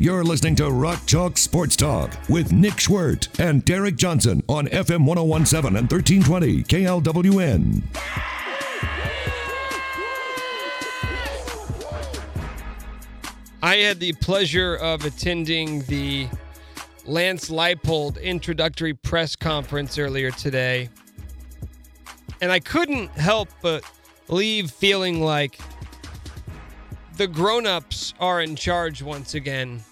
You're listening to Rock Chalk Sports Talk with Nick Schwerdt and Derek Johnson on FM 1017 and 1320 KLWN. I had the pleasure of attending the Lance Leipold introductory press conference earlier today. And I couldn't help but leave feeling like the grown-ups are in charge once again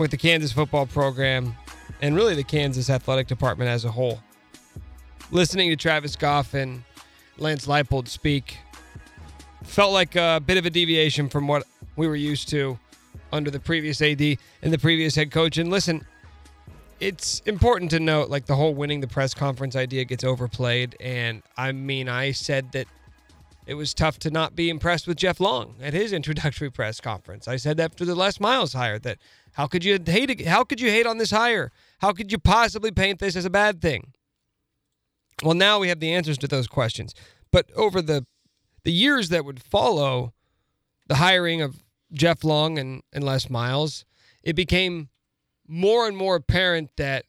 with the Kansas football program and really the Kansas athletic department as a whole. Listening to Travis Goff and Lance Leipold speak felt like a bit of a deviation from what we were used to under the previous AD and the previous head coach. And listen, it's important to note like the whole winning the press conference idea gets overplayed. And I mean, I said that it was tough to not be impressed with Jeff Long at his introductory press conference. I said after the Les Miles hire that how could you hate how could you hate on this hire? How could you possibly paint this as a bad thing? Well, now we have the answers to those questions. But over the the years that would follow the hiring of Jeff Long and, and Les Miles, it became more and more apparent that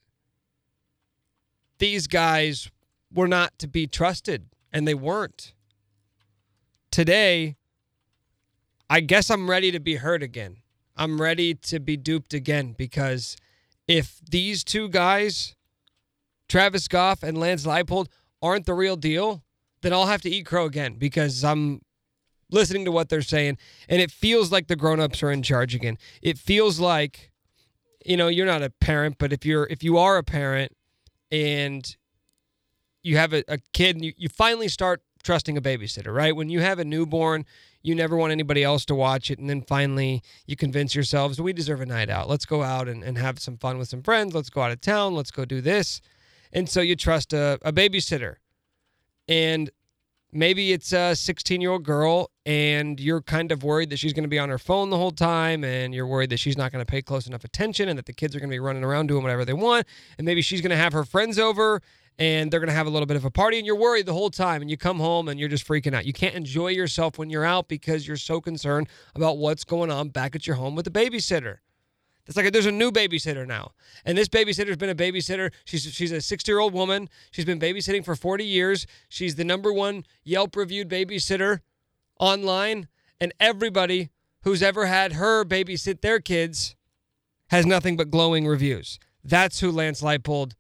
these guys were not to be trusted, and they weren't. Today, I guess I'm ready to be hurt again. I'm ready to be duped again because if these two guys, Travis Goff and Lance Leipold, aren't the real deal, then I'll have to eat crow again because I'm listening to what they're saying and it feels like the grown-ups are in charge again. It feels like you know, you're not a parent, but if you're if you are a parent and you have a, a kid and you, you finally start trusting a babysitter, right? When you have a newborn, you never want anybody else to watch it. And then finally you convince yourselves, we deserve a night out. Let's go out and, and have some fun with some friends. Let's go out of town. Let's go do this. And so you trust a, a babysitter. And maybe it's a 16 year old girl and you're kind of worried that she's going to be on her phone the whole time and you're worried that she's not going to pay close enough attention and that the kids are going to be running around doing whatever they want and maybe she's going to have her friends over and they're going to have a little bit of a party and you're worried the whole time and you come home and you're just freaking out. You can't enjoy yourself when you're out because you're so concerned about what's going on back at your home with the babysitter. It's like there's a new babysitter now. And this babysitter's been a babysitter. She's she's a 60-year-old woman. She's been babysitting for 40 years. She's the number one Yelp reviewed babysitter online and everybody who's ever had her babysit their kids has nothing but glowing reviews. That's who Lance Leipold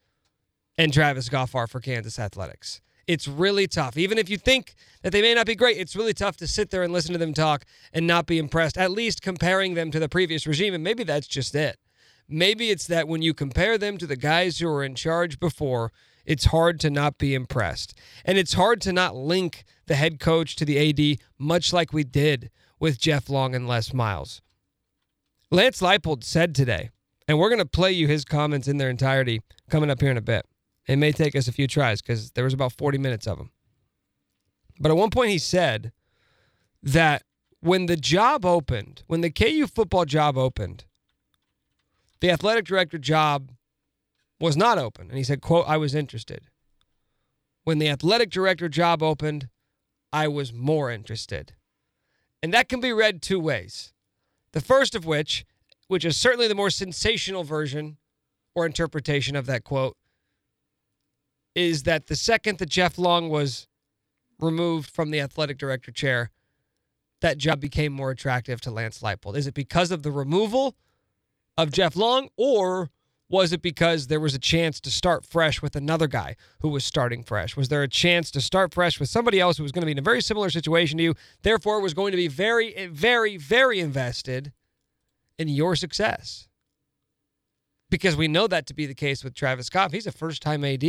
and Travis Goff are for Kansas Athletics. It's really tough. Even if you think that they may not be great, it's really tough to sit there and listen to them talk and not be impressed, at least comparing them to the previous regime. And maybe that's just it. Maybe it's that when you compare them to the guys who were in charge before, it's hard to not be impressed. And it's hard to not link the head coach to the AD, much like we did with Jeff Long and Les Miles. Lance Leipold said today, and we're going to play you his comments in their entirety coming up here in a bit. It may take us a few tries because there was about 40 minutes of them. But at one point, he said that when the job opened, when the KU football job opened, the athletic director job was not open. And he said, quote, I was interested. When the athletic director job opened, I was more interested. And that can be read two ways. The first of which, which is certainly the more sensational version or interpretation of that quote, is that the second that Jeff Long was removed from the athletic director chair, that job became more attractive to Lance Leipold? Is it because of the removal of Jeff Long, or was it because there was a chance to start fresh with another guy who was starting fresh? Was there a chance to start fresh with somebody else who was going to be in a very similar situation to you, therefore was going to be very, very, very invested in your success? Because we know that to be the case with Travis Goff. He's a first time AD.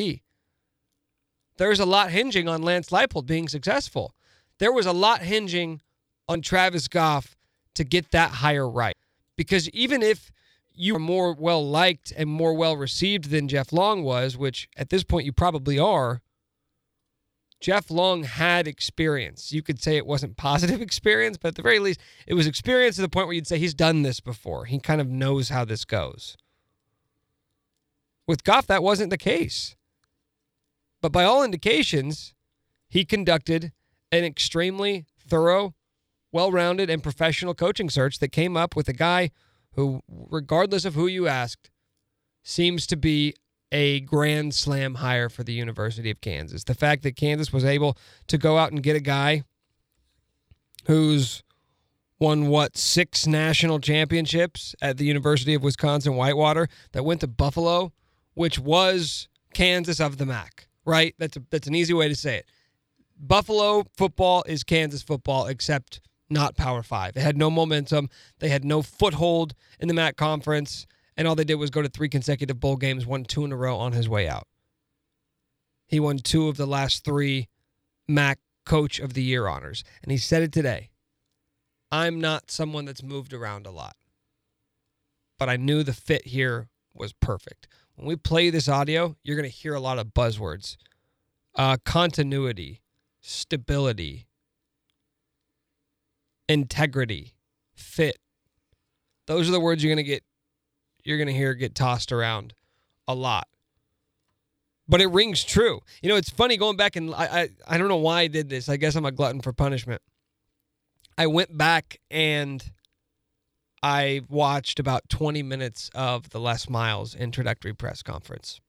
There's a lot hinging on Lance Leipold being successful. There was a lot hinging on Travis Goff to get that hire right. Because even if you are more well liked and more well received than Jeff Long was, which at this point you probably are. Jeff Long had experience. You could say it wasn't positive experience, but at the very least, it was experience to the point where you'd say he's done this before. He kind of knows how this goes. With Goff, that wasn't the case. But by all indications, he conducted an extremely thorough, well rounded, and professional coaching search that came up with a guy who, regardless of who you asked, seems to be a grand slam hire for the University of Kansas. The fact that Kansas was able to go out and get a guy who's won what six national championships at the University of Wisconsin Whitewater that went to Buffalo, which was Kansas of the MAC, right? That's a, that's an easy way to say it. Buffalo football is Kansas football except not Power 5. They had no momentum. They had no foothold in the MAC conference and all they did was go to three consecutive bowl games, won two in a row on his way out. He won two of the last three MAC Coach of the Year honors. And he said it today I'm not someone that's moved around a lot, but I knew the fit here was perfect. When we play this audio, you're going to hear a lot of buzzwords uh, continuity, stability, integrity, fit. Those are the words you're going to get you're going to hear get tossed around a lot. But it rings true. You know, it's funny going back and I, I, I don't know why I did this. I guess I'm a glutton for punishment. I went back and I watched about 20 minutes of the Les Miles introductory press conference.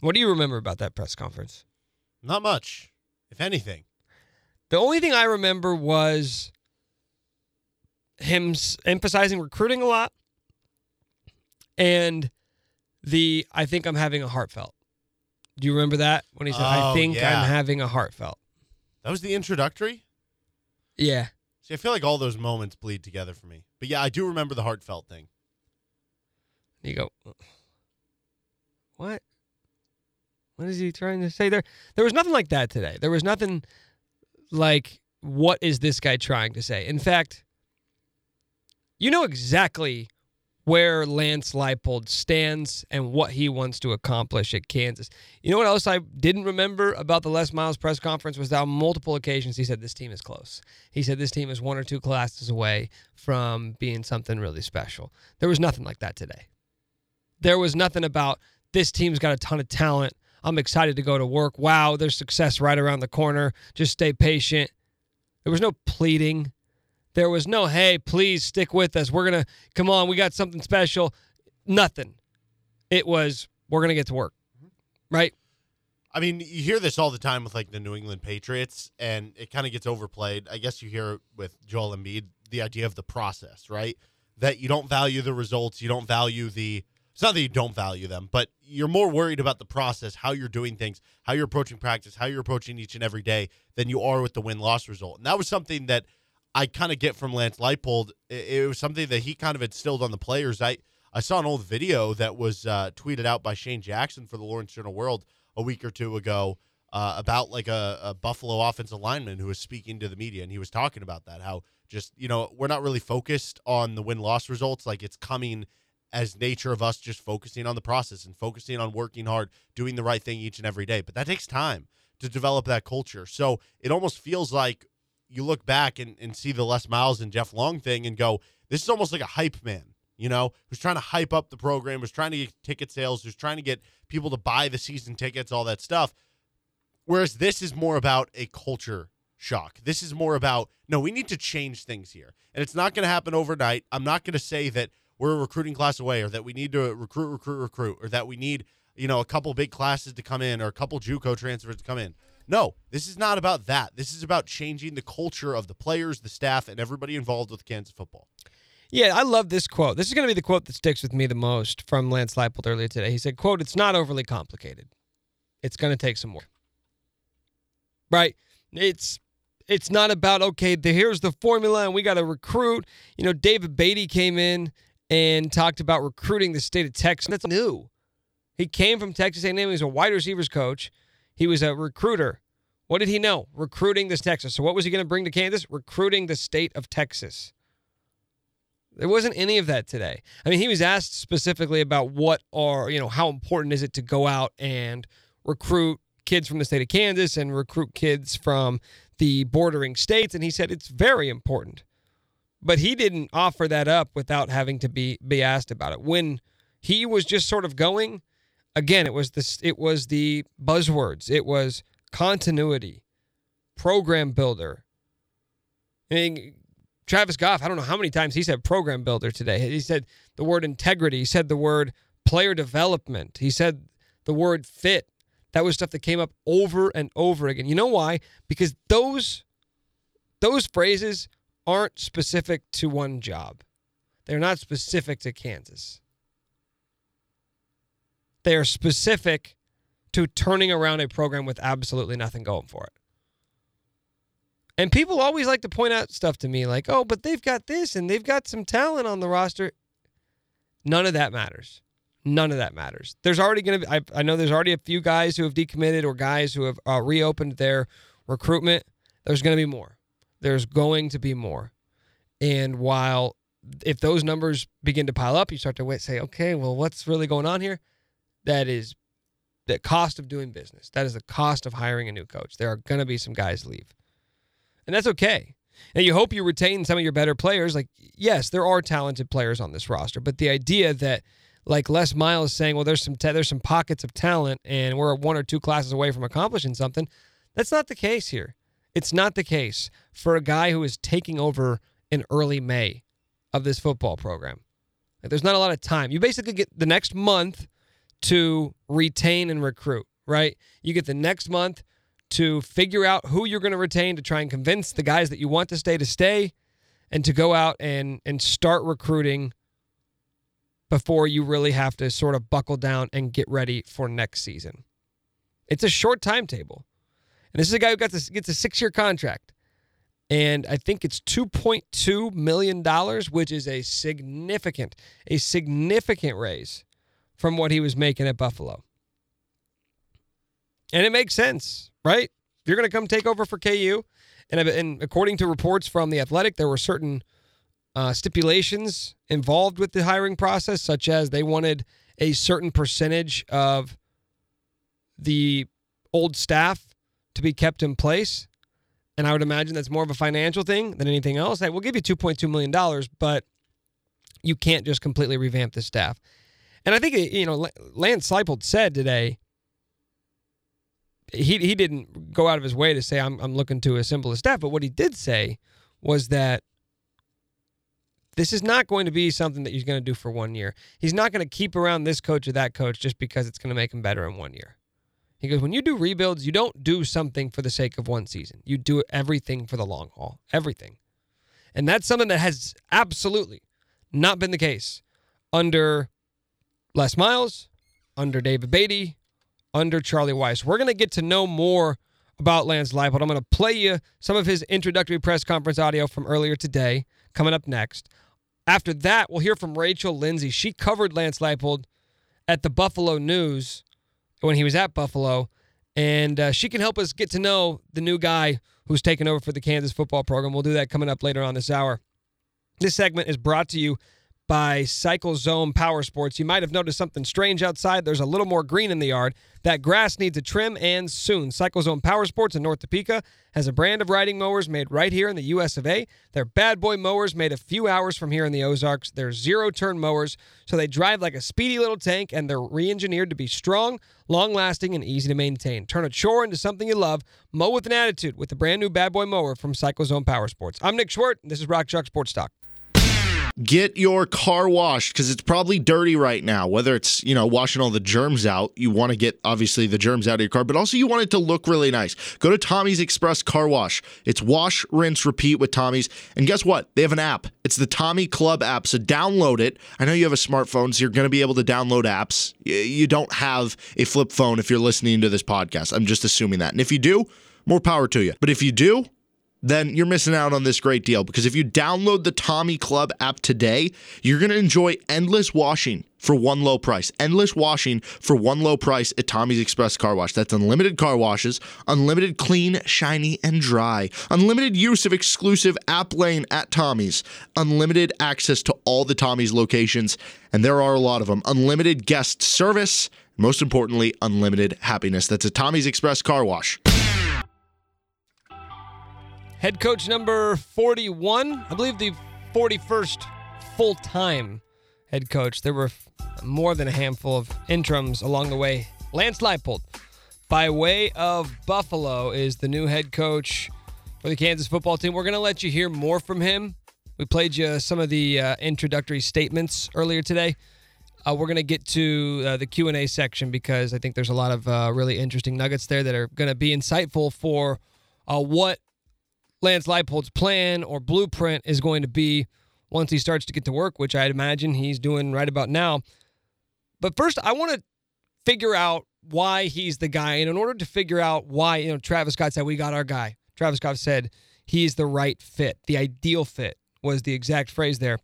What do you remember about that press conference? Not much, if anything. The only thing I remember was him emphasizing recruiting a lot and the I think I'm having a heartfelt. Do you remember that when he said Oh, I think yeah. I'm having a heartfelt? That was the introductory. Yeah. See, I feel like all those moments bleed together for me. But yeah, I do remember the heartfelt thing. You go What? What is he trying to say there? There was nothing like that today. There was nothing like what is this guy trying to say? In fact, you know exactly where Lance Leipold stands and what he wants to accomplish at Kansas. You know what else I didn't remember about the Les Miles press conference was that on multiple occasions he said this team is close. He said this team is one or two classes away from being something really special. There was nothing like that today. There was nothing about this team's got a ton of talent. I'm excited to go to work. Wow, there's success right around the corner. Just stay patient. There was no pleading. There was no, hey, please stick with us. We're going to, come on, we got something special. Nothing. It was, we're going to get to work. Mm-hmm. Right? I mean, you hear this all the time with like the New England Patriots, and it kind of gets overplayed. I guess you hear it with Joel Embiid, the idea of the process, right? That you don't value the results, you don't value the. It's not that you don't value them, but you're more worried about the process, how you're doing things, how you're approaching practice, how you're approaching each and every day than you are with the win loss result. And that was something that I kind of get from Lance Leipold. It, it was something that he kind of instilled on the players. I I saw an old video that was uh, tweeted out by Shane Jackson for the Lawrence Journal World a week or two ago uh, about like a, a Buffalo offensive lineman who was speaking to the media, and he was talking about that how just you know we're not really focused on the win loss results, like it's coming as nature of us just focusing on the process and focusing on working hard, doing the right thing each and every day. But that takes time to develop that culture. So it almost feels like you look back and, and see the Les Miles and Jeff Long thing and go, this is almost like a hype man, you know, who's trying to hype up the program, who's trying to get ticket sales, who's trying to get people to buy the season tickets, all that stuff. Whereas this is more about a culture shock. This is more about, no, we need to change things here. And it's not going to happen overnight. I'm not going to say that we're a recruiting class away or that we need to recruit, recruit, recruit, or that we need, you know, a couple big classes to come in or a couple JUCO transfers to come in. No, this is not about that. This is about changing the culture of the players, the staff, and everybody involved with Kansas football. Yeah, I love this quote. This is going to be the quote that sticks with me the most from Lance Leipold earlier today. He said, quote, it's not overly complicated. It's going to take some work. Right? It's it's not about okay, the, here's the formula and we got to recruit. You know, David Beaty came in and talked about recruiting the state of Texas. That's new. He came from Texas A&M. He was a wide receivers coach. He was a recruiter. What did he know? Recruiting this Texas. So what was he going to bring to Kansas? Recruiting the state of Texas. There wasn't any of that today. I mean, he was asked specifically about what are, you know, how important is it to go out and recruit kids from the state of Kansas and recruit kids from the bordering states. And he said it's very important. But he didn't offer that up without having to be be asked about it. When he was just sort of going, again, it was this it was the buzzwords. It was continuity, program builder. I mean, Travis Goff, I don't know how many times he said program builder today. He said the word integrity. He said the word player development. He said the word fit. That was stuff that came up over and over again. You know why? Because those those phrases aren't specific to one job. They're not specific to Kansas. They are specific to turning around a program with absolutely nothing going for it. And people always like to point out stuff to me like, oh, but they've got this and they've got some talent on the roster. None of that matters. None of that matters. There's already going to be, I, I, know there's already a few guys who have decommitted or guys who have uh, reopened their recruitment. There's going to be more. There's going to be more. And while, if those numbers begin to pile up, you start to wait, say, okay, well, what's really going on here? That is the cost of doing business. That is the cost of hiring a new coach. There are going to be some guys leave. And that's okay. And you hope you retain some of your better players. Like, yes, there are talented players on this roster, but the idea that like Les Miles saying, well, there's some there's some pockets of talent, and we're one or two classes away from accomplishing something. That's not the case here. It's not the case for a guy who is taking over in early May of this football program. Like, there's not a lot of time. You basically get the next month to retain and recruit, right? You get the next month to figure out who you're going to retain to try and convince the guys that you want to stay to stay and to go out and and start recruiting before you really have to sort of buckle down and get ready for next season. It's a short timetable. And this is a guy who got this gets a 6-year contract. And I think it's 2.2 million dollars, which is a significant a significant raise from what he was making at Buffalo. And it makes sense, right? You're going to come take over for KU, and, and according to reports from The Athletic, there were certain uh, stipulations involved with the hiring process, such as they wanted a certain percentage of the old staff to be kept in place. And I would imagine that's more of a financial thing than anything else. Hey, we'll give you $2.2 million, but you can't just completely revamp the staff. And I think you know Lance Leipold said today he he didn't go out of his way to say I'm I'm looking to assemble a staff, but what he did say was that this is not going to be something that he's going to do for one year. He's not going to keep around this coach or that coach just because it's going to make him better in one year. He goes, when you do rebuilds, you don't do something for the sake of one season. You do everything for the long haul. Everything. And that's something that has absolutely not been the case under Les Miles, under David Beaty, under Charlie Weis. We're going to get to know more about Lance Leipold. I'm going to play you some of his introductory press conference audio from earlier today, coming up next. After that, we'll hear from Rachel Lenzi. She covered Lance Leipold at the Buffalo News when he was at Buffalo, and uh, she can help us get to know the new guy who's taken over for the Kansas football program. We'll do that coming up later on this hour. This segment is brought to you by Cycle Zone Power Sports. You might have noticed something strange outside. There's a little more green in the yard. That grass needs a trim and soon. Cycle Zone Power Sports in North Topeka has a brand of riding mowers made right here in the US of A. They're bad boy mowers made a few hours from here in the Ozarks. They're zero turn mowers, so they drive like a speedy little tank and they're re engineered to be strong, long lasting, and easy to maintain. Turn a chore into something you love. Mow with an attitude with the brand new bad boy mower from Cycle Zone Power Sports. I'm Nick Schwerdt, and this is Rock Chalk Sports Talk. Get your car washed because it's probably dirty right now. Whether it's, you know, washing all the germs out, you want to get obviously the germs out of your car, but also you want it to look really nice. Go to Tommy's Express Car Wash. It's wash, rinse, repeat with Tommy's. And guess what? They have an app. It's the Tommy Club app. So download it. I know you have a smartphone, so you're going to be able to download apps. You don't have a flip phone if you're listening to this podcast. I'm just assuming that. And if you do, more power to you. But if you do, then you're missing out on this great deal because if you download the Tommy Club app today, you're going to enjoy endless washing for one low price. Endless washing for one low price at Tommy's Express Car Wash. That's unlimited car washes, unlimited clean, shiny, and dry, unlimited use of exclusive app lane at Tommy's, unlimited access to all the Tommy's locations, and there are a lot of them, unlimited guest service, most importantly, unlimited happiness. That's at Tommy's Express Car Wash. Head coach number 41, I believe the 41st full time head coach. There were more than a handful of interims along the way. Lance Leipold, by way of Buffalo, is the new head coach for the Kansas football team. We're going to let you hear more from him. We played you some of the uh, introductory statements earlier today. Uh, we're going to get to uh, the q&a section because i think there's a lot of uh, really interesting nuggets there that are going to be insightful for uh, what lance leipold's plan or blueprint is going to be once he starts to get to work which i'd imagine he's doing right about now. But first i want to figure out why he's the guy. And in order to figure out why you know travis Goff said we got our guy. Travis Goff said he's the right fit. The ideal fit was the exact phrase there.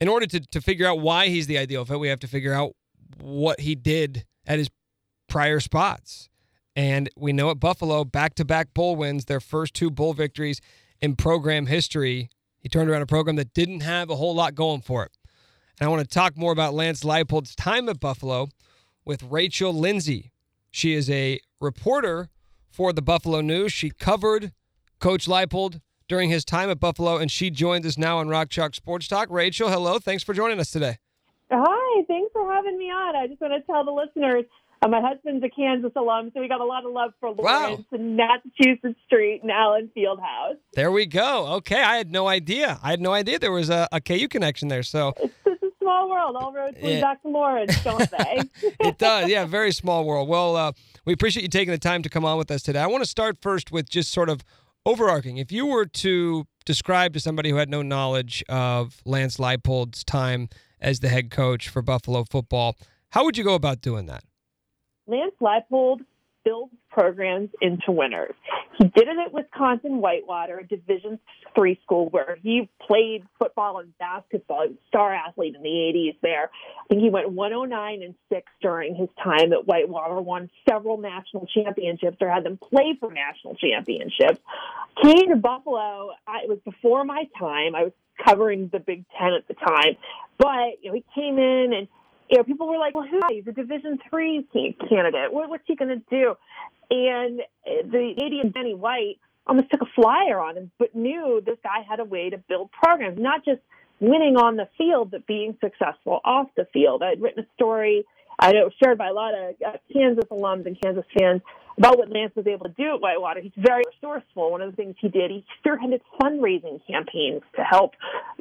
In order to, to figure out why he's the ideal fit, we have to figure out what he did at his prior spots. And we know at Buffalo, back to back bowl wins, their first two bowl victories in program history. He turned around a program that didn't have a whole lot going for it. And I want to talk more about Lance Leipold's time at Buffalo with Rachel Lenzi. She is a reporter for the Buffalo News. She covered Coach Leipold during his time at Buffalo, and she joins us now on Rock Chalk Sports Talk. Rachel, hello. Thanks for joining us today. Hi, thanks for having me on. I just want to tell the listeners uh, my husband's a Kansas alum, so we got a lot of love for Lawrence Wow. and Massachusetts Street and Allen Fieldhouse. There we go. Okay, I had no idea. I had no idea there was a, a KU connection there. So It's just a small world. All roads lead Yeah. back to Lawrence, don't they? it does. Yeah, very small world. Well, uh, we appreciate you taking the time to come on with us today. I want to start first with just sort of overarching. If you were to describe to somebody who had no knowledge of Lance Leipold's time as the head coach for Buffalo football, how would you go about doing that? Lance Leipold builds programs into winners. He did it at Wisconsin Whitewater, a Division three school where he played football and basketball. He was a star athlete in the 80s there. I think he went 109 and 6 during his time at Whitewater, won several national championships or had them play for national championships. Came to Buffalo, I, it was before my time. I was covering the Big Ten at the time. But, you know, he came in and you know, people were like, "Well, who? He's a Division three candidate. What, what's he going to do?" And the Canadian Danny White almost took a flyer on him, but knew this guy had a way to build programs, not just winning on the field, but being successful off the field. I'd written a story I know shared by a lot of uh, Kansas alums and Kansas fans about what Lance was able to do at Whitewater. He's very resourceful. One of the things he did, he spearheaded fundraising campaigns to help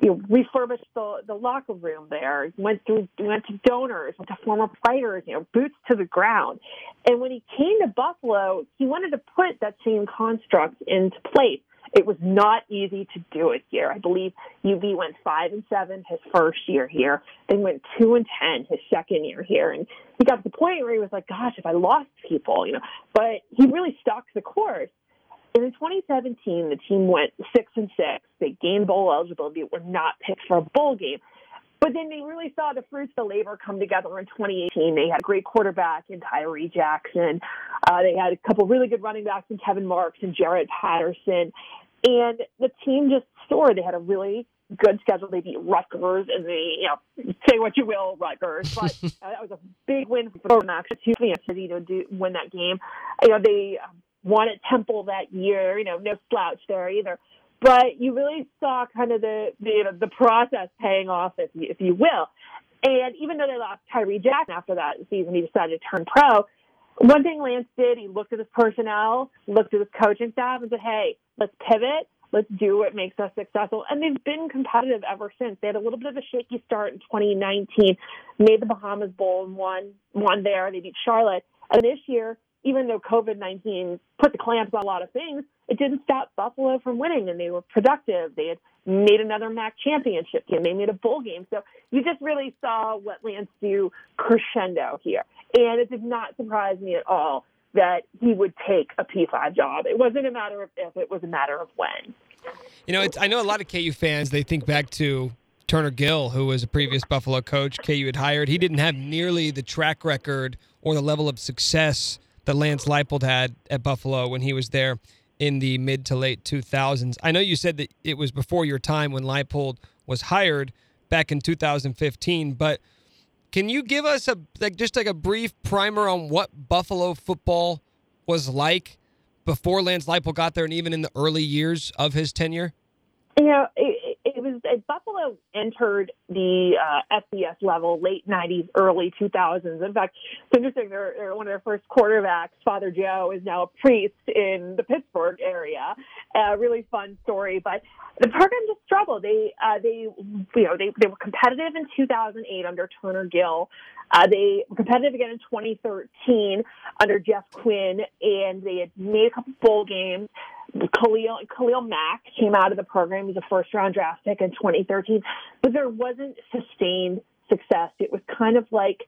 you know, refurbish the, the locker room there. He went through, went to donors, went to former fighters, you know, boots to the ground. And when he came to Buffalo, he wanted to put that same construct into place. It was not easy to do it here. I believe UB went five and seven his first year here. Then went two and ten his second year here, and he got to the point where he was like, "Gosh, if I lost people, you know." But he really stuck the course. And in 2017, the team went six and six. They gained bowl eligibility. But were not picked for a bowl game. But then they really saw the fruits of the labor come together in 2018. They had a great quarterback in Tyree Jackson. Uh, they had a couple really good running backs in Kevin Marks and Jaret Patterson. And the team just soared. They had a really good schedule. They beat Rutgers and they, you know, say what you will, Rutgers, but uh, that was a big win for them. Actually, too, you know, do win that game. You know, they um, won at Temple that year. You know, no slouch there either. But you really saw kind of the the, you know, the process paying off, if you, if you will. And even though they lost Tyree Jackson after that season, he decided to turn pro. One thing Lance did, he looked at his personnel, looked at his coaching staff, and said, "Hey, let's pivot. Let's do what makes us successful." And they've been competitive ever since. They had a little bit of a shaky start in 2019, made the Bahamas Bowl and won won there. They beat Charlotte, and this year, even though COVID 19 put the clamps on a lot of things, it didn't stop Buffalo from winning, and they were productive. They had made another MAC championship game. They made a bowl game. So you just really saw what Lance do crescendo here. And it did not surprise me at all that he would take a P5 job. It wasn't a matter of if, it was a matter of when. You know, I know a lot of KU fans, they think back to Turner Gill, who was a previous Buffalo coach KU had hired. He didn't have nearly the track record or the level of success that Lance Leipold had at Buffalo when he was there in the mid to late 2000s. I know you said that it was before your time when Leipold was hired back in 2015, but can you give us a like just like a brief primer on what Buffalo football was like before Lance Leipold got there and even in the early years of his tenure? You know, was Buffalo entered the uh, FBS level late '90s, early 2000s. In fact, it's interesting. They're, they're, one of their first quarterbacks, Father Joe, is now a priest in the Pittsburgh area. A uh, really fun story, but the program just struggled. They uh, they you know they they were competitive in 2008 under Turner Gill. Uh, they were competitive again in 2013 under Jeff Quinn, and they had made a couple bowl games. Khalil Khalil Mack came out of the program. He's a first round draft pick in 2013, but there wasn't sustained success. It was kind of like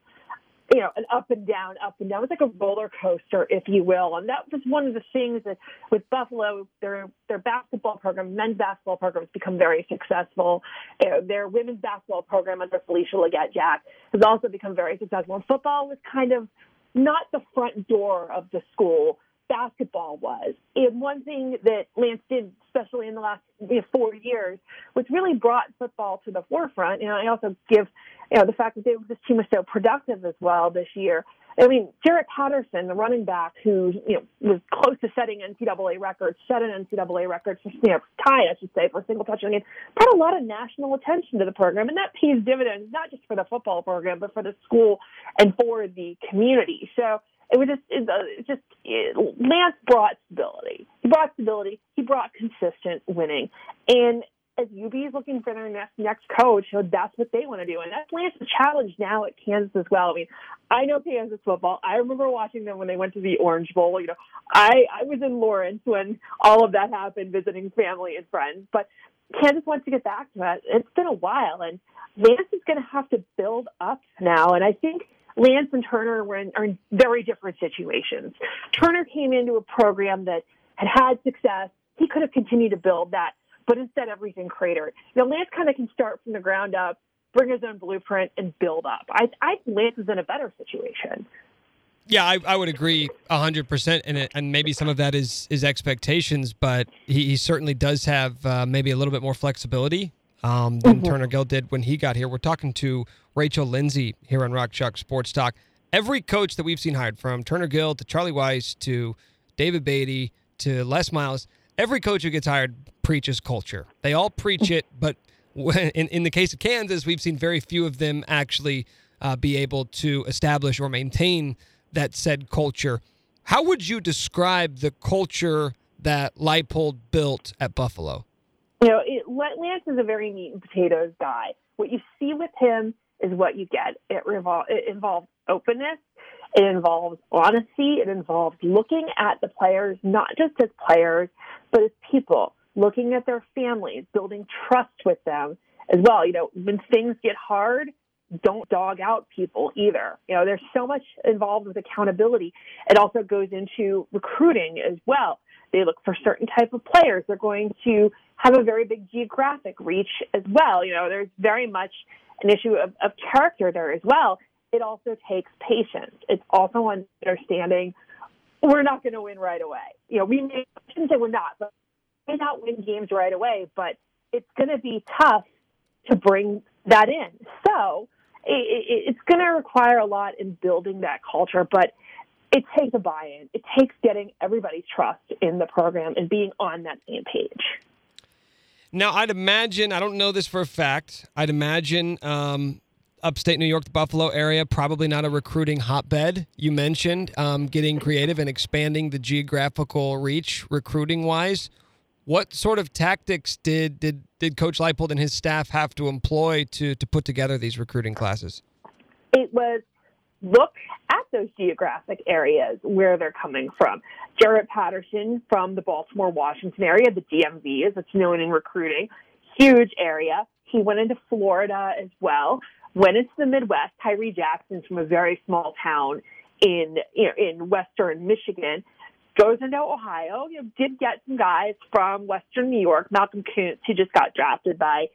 you know, an up and down, up and down. It was like a roller coaster, if you will. And that was one of the things that with Buffalo, their their basketball program, men's basketball program, has become very successful. Their, their women's basketball program under Felicia Legette-Jack has also become very successful. And football was kind of not the front door of the school basketball was. And one thing that Lance did, especially in the last you know, four years, was really brought football to the forefront. And I also give, you know, the fact that they, this team was so productive as well this year. I mean, Jaret Patterson, the running back who, you know, was close to setting NCAA records, set an NCAA record, for, you know, tie, I should say, for a single touchdown game, brought a lot of national attention to the program. And that pays dividends, not just for the football program, but for the school and for the community. So, it was just it, uh, just it, Lance brought stability. He brought stability. He brought consistent winning. And as UB is looking for their next next coach, know, that's what they want to do, and that's Lance's challenge now at Kansas as well. I mean, I know Kansas football. I remember watching them when they went to the Orange Bowl. You know, I I was in Lawrence when all of that happened, visiting family and friends. But Kansas wants to get back to that. It's been a while, and Lance is going to have to build up now. And I think Lance and Turner were in, are in very different situations. Turner came into a program that had had success. He could have continued to build that, but instead everything cratered. Now Lance kind of can start from the ground up, bring his own blueprint, and build up. I, I think Lance is in a better situation. Yeah, I, I would agree hundred percent, and and maybe some of that is is expectations, but he, he certainly does have uh, maybe a little bit more flexibility um, than mm-hmm. Turner Gill did when he got here. We're talking to Rachel Lenzi here on Rock Chalk Sports Talk. Every coach that we've seen hired, from Turner Gill to Charlie Weis to David Beaty to Les Miles, every coach who gets hired preaches culture. They all preach it, but in, in the case of Kansas, we've seen very few of them actually uh, be able to establish or maintain that said culture. How would you describe the culture that Leipold built at Buffalo? You know, it, Lance is a very meat and potatoes guy. What you see with him is what you get. It, revol- it involves openness. It involves honesty. It involves looking at the players, not just as players, but as people, looking at their families, building trust with them as well. You know, when things get hard, don't dog out people either. You know, there's so much involved with accountability. It also goes into recruiting as well. They look for certain type of players. They're going to have a very big geographic reach as well. You know, there's very much an issue of, of character there as well. It also takes patience. It's also understanding we're not going to win right away. You know, we may, I shouldn't say we're not, but we may not win games right away, but it's going to be tough to bring that in. So it, it, it's going to require a lot in building that culture, but it takes a buy-in. It takes getting everybody's trust in the program and being on that same page. Now, I'd imagine, I don't know this for a fact, I'd imagine um, upstate New York, the Buffalo area, probably not a recruiting hotbed. You mentioned um, getting creative and expanding the geographical reach recruiting wise. What sort of tactics did, did, did Coach Leipold and his staff have to employ to, to put together these recruiting classes? It was look at those geographic areas where they're coming from. Jaret Patterson from the Baltimore, Washington area, the DMV, as it's known in recruiting, huge area. He went into Florida as well. Went into the Midwest. Tyree Jackson from a very small town in you know in Western Michigan. Goes into Ohio. You know, did get some guys from Western New York. Malcolm Koonce, who just got drafted by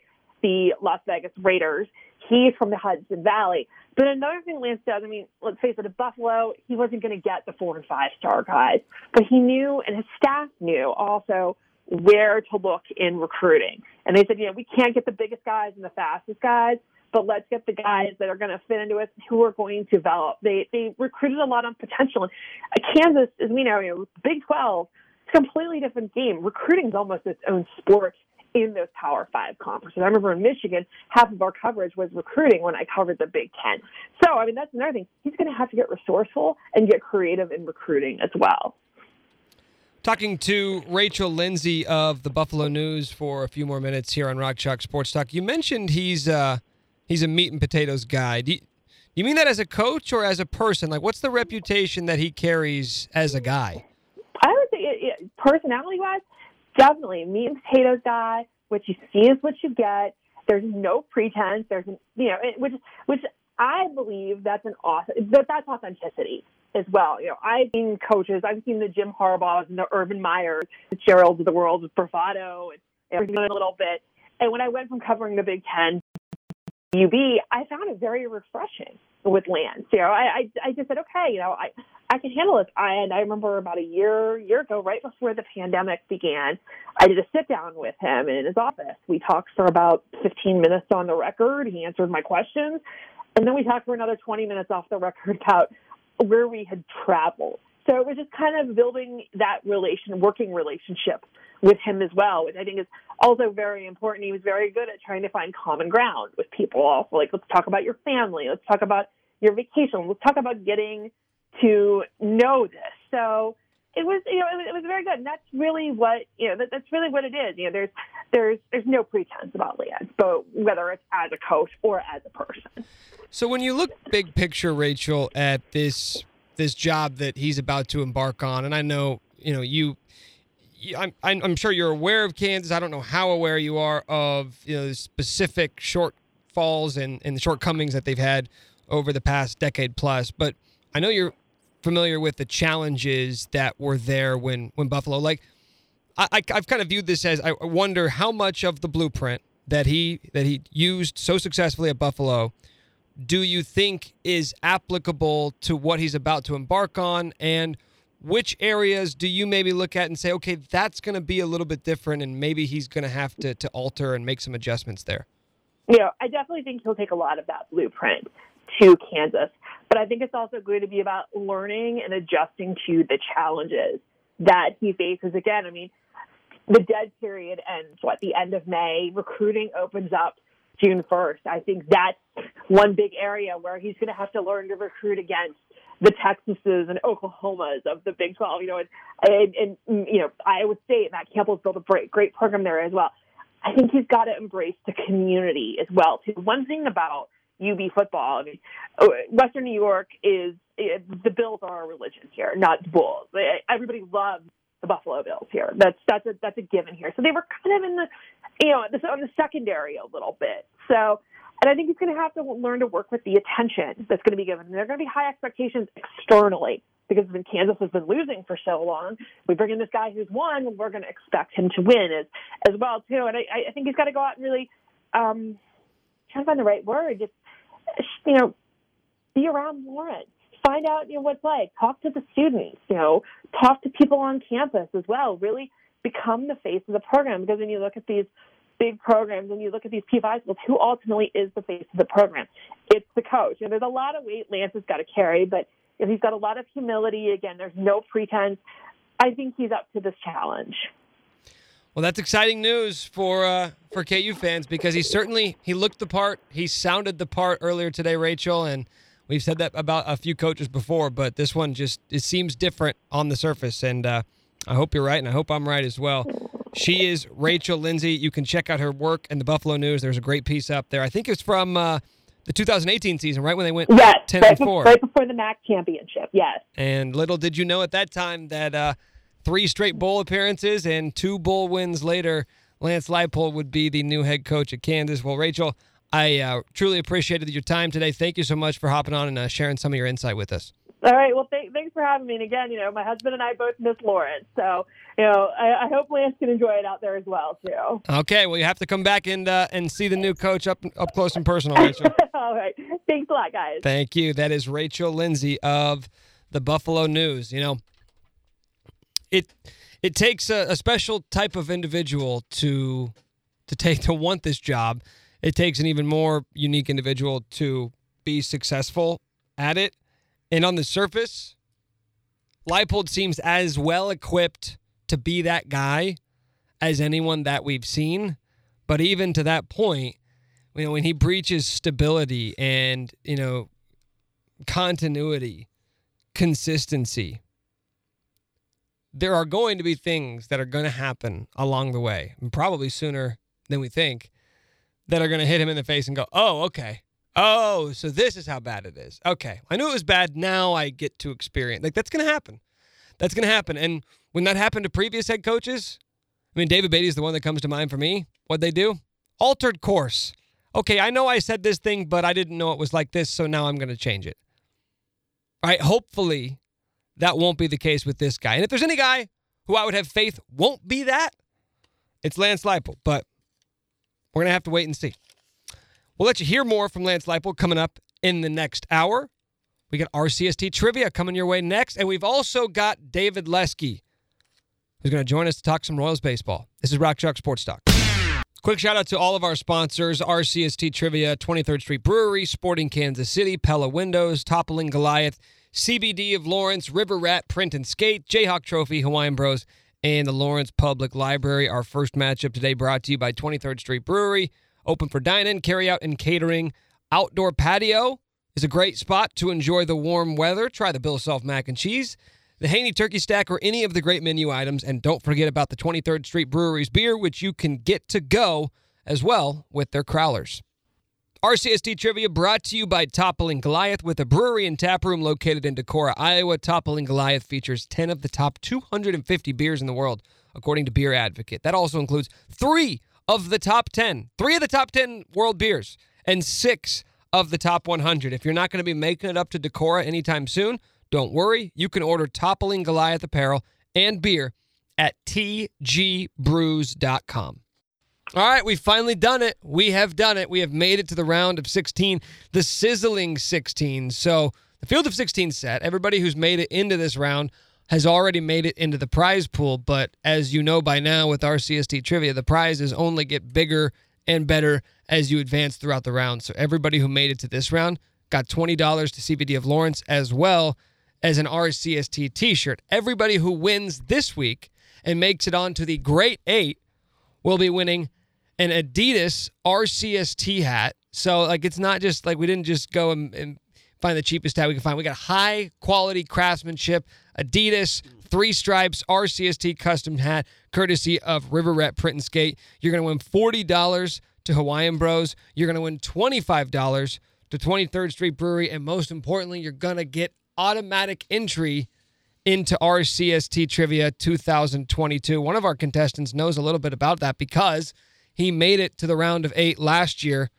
the Las Vegas Raiders. He's from the Hudson Valley. But another thing Lance does, I mean, let's face it, at Buffalo, he wasn't going to get the four and five star guys, but he knew, and his staff knew also where to look in recruiting. And they said, you know, we can't get the biggest guys and the fastest guys, but let's get the guys that are going to fit into it, who are going to develop. They they recruited a lot on potential. And uh, Kansas, as we know, you know, Big Twelve, it's a completely different game. Recruiting is almost its own sport in those Power Five conferences. I remember in Michigan, half of our coverage was recruiting when I covered the Big Ten. So, I mean, that's another thing. He's going to have to get resourceful and get creative in recruiting as well. Talking to Rachel Lenzi of the Buffalo News for a few more minutes here on Rock Chalk Sports Talk. You mentioned he's uh, he's a meat and potatoes guy. Do you, you mean that as a coach or as a person? Like, what's the reputation that he carries as a guy? I would say, it, it, personality wise, definitely meat and potatoes guy. What you see is what you get. There's no pretense. There's you know, which which I believe that's an awesome that that's authenticity as well. You know, I've seen coaches, I've seen the Jim Harbaughs and the Urban Meyers, the Geralds of the world with bravado and everything a little bit. And when I went from covering the Big Ten UB, I found it very refreshing with Lance. You know, I, I I just said, okay, you know, I I can handle this. I and I remember about a year year ago, right before the pandemic began, I did a sit down with him in his office. We talked for about 15 minutes on the record. He answered my questions, and then we talked for another 20 minutes off the record about where we had traveled. So it was just kind of building that relation, working relationship with him as well, which I think is also very important. He was very good at trying to find common ground with people. Also, like let's talk about your family, let's talk about your vacation, let's talk about getting to know this. So it was, you know, it was, it was very good. And that's really what, you know, that, that's really what it is. You know, there's, there's, there's no pretense about Lance, but whether it's as a coach or as a person. So when you look big picture, Rachel, at this this job that he's about to embark on, and I know you know you, you I'm I'm sure you're aware of Kansas. I don't know how aware you are of you know the specific shortfalls and and the shortcomings that they've had over the past decade plus, but I know you're familiar with the challenges that were there when when Buffalo like. I, I've kind of viewed this as I wonder how much of the blueprint that he that he used so successfully at Buffalo do you think is applicable to what he's about to embark on? And which areas do you maybe look at and say, okay, that's going to be a little bit different and maybe he's going to have to, to alter and make some adjustments there? Know, I definitely think he'll take a lot of that blueprint to Kansas, but I think it's also going to be about learning and adjusting to the challenges that he faces. Again, I mean, the dead period ends, what, the end of May. Recruiting opens up June 1st. I think that's one big area where he's going to have to learn to recruit against the Texases and Oklahomas of the Big 12. You know, and, and, and mm, you know, Iowa State, Matt Campbell's built a great, great program there as well. I think he's got to embrace the community as well. Too. One thing about UB football, I mean, oh, Western New York is it, the Bills are a religion here, not the Bulls. Everybody loves the Buffalo Bills here. That's that's a that's a given here. So they were kind of in the you know on the secondary a little bit. So and I think he's going to have to learn to work with the attention that's going to be given. And there are going to be high expectations externally because when Kansas has been losing for so long, we bring in this guy who's won, and we're going to expect him to win as as well too. And I, I think he's got to go out and really um, try to find the right word. Just you know, be around Lawrence find out you know what it's like. Talk to the students. You know, talk to people on campus as well. Really become the face of the program because when you look at these big programs and you look at these P5 schools, who ultimately is the face of the program? It's the coach. You know, there's a lot of weight Lance has got to carry, but if he's got a lot of humility, again, there's no pretense. I think he's up to this challenge. Well, that's exciting news for uh, for KU fans because he certainly he looked the part, he sounded the part earlier today, Rachel, and We've said that about a few coaches before, but this one just it seems different on the surface, and uh, I hope you're right, and I hope I'm right as well. She is Rachel Lenzi. You can check out her work in the Buffalo News. There's a great piece up there. I think it's from uh, the 2018 season, right when they went yes, 10 right and four, right before the MAC championship. Yes. And little did you know at that time that uh, three straight bowl appearances and two bowl wins later, Lance Leipold would be the new head coach at Kansas. Well, Rachel, I uh, truly appreciated your time today. Thank you so much for hopping on and uh, sharing some of your insight with us. All right. Well, th- thanks for having me. And again, you know, my husband and I both miss Lawrence, so you know, I, I hope Lance can enjoy it out there as well too. Okay, well, you have to come back and uh, and see the new coach up up close and personal, Rachel. All right. Thanks a lot, guys. Thank you. That is Rachel Lenzi of the Buffalo News. You know, it it takes a, a special type of individual to to take to want this job. It takes an even more unique individual to be successful at it. And on the surface, Leipold seems as well equipped to be that guy as anyone that we've seen. But even to that point, you know, when he breaches stability and, you know, continuity, consistency, there are going to be things that are going to happen along the way, and probably sooner than we think, that are going to hit him in the face and go, oh, okay. Oh, so this is how bad it is. Okay. I knew it was bad. Now I get to experience. Like, that's going to happen. That's going to happen. And when that happened to previous head coaches, I mean, David Beaty is the one that comes to mind for me. What'd they do? Altered course. Okay, I know I said this thing, but I didn't know it was like this, so now I'm going to change it. All right, hopefully that won't be the case with this guy. And if there's any guy who I would have faith won't be that, it's Lance Leipold. But we're going to have to wait and see. We'll let you hear more from Lance Leipold coming up in the next hour. We got RCST trivia coming your way next. And we've also got David Lesky, who's going to join us to talk some Royals baseball. This is Rock Chalk Sports Talk. Quick shout out to all of our sponsors RCST Trivia, 23rd Street Brewery, Sporting Kansas City, Pella Windows, Toppling Goliath, CBD of Lawrence, River Rat Print and Skate, Jayhawk Trophy, Hawaiian Bros, and the Lawrence Public Library. Our first matchup today brought to you by 23rd Street Brewery, open for dine in, carry out, and catering. Outdoor patio is a great spot to enjoy the warm weather. Try the Bill Self mac and cheese, the Haney turkey stack, or any of the great menu items. And don't forget about the 23rd Street Brewery's beer, which you can get to go as well with their crowlers. RCST Trivia brought to you by Toppling Goliath with a brewery and tap room located in Decorah, Iowa. Toppling Goliath features 10 of the top 250 beers in the world, according to Beer Advocate. That also includes three of the top 10, three of the top 10 world beers, and six of the top 100. If you're not going to be making it up to Decorah anytime soon, don't worry. You can order Toppling Goliath apparel and beer at tgbrews.com. All right, we've finally done it. We have done it. We have made it to the round of 16, the sizzling 16. So, the field of 16 set, everybody who's made it into this round has already made it into the prize pool. But as you know by now with RCST trivia, the prizes only get bigger and better as you advance throughout the round. So, everybody who made it to this round got $20 to CBD of Lawrence as well as an RCST t shirt. Everybody who wins this week and makes it on to the Great Eight will be winning an Adidas RCST hat. So like it's not just like we didn't just go and, and find the cheapest hat we can find. We got high quality craftsmanship, Adidas three stripes RCST custom hat, courtesy of River Rat Print and Skate. You're gonna win forty dollars to Hawaiian Bros. You're gonna win twenty five dollars to 23rd Street Brewery, and most importantly, you're gonna get automatic entry into RCST Trivia 2022. One of our contestants knows a little bit about that because he made it to the round of eight last year.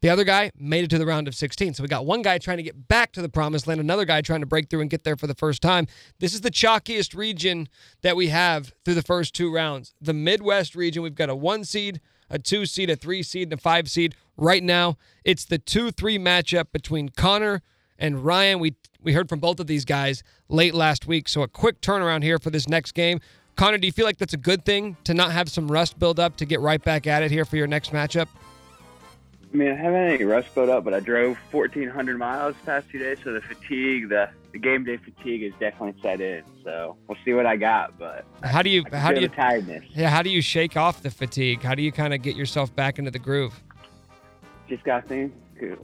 The other guy made it to the round of 16. So we got one guy trying to get back to the promised land, another guy trying to break through and get there for the first time. This is the chalkiest region that we have through the first two rounds. The Midwest region, we've got a one seed, a two seed, a three seed, and a five seed. Right now, it's the 2 3 matchup between Connor and Ryan. We, we heard from both of these guys late last week. So a quick turnaround here for this next game. Connor, do you feel like that's a good thing to not have some rust build up to get right back at it here for your next matchup? I mean, I haven't any rust build up, but I drove 1,400 miles the past two days, so the fatigue, the, the game day fatigue, is definitely set in. So we'll see what I got, but how do you how do you tiredness? yeah how do you shake off the fatigue? How do you kind of get yourself back into the groove? Just got think.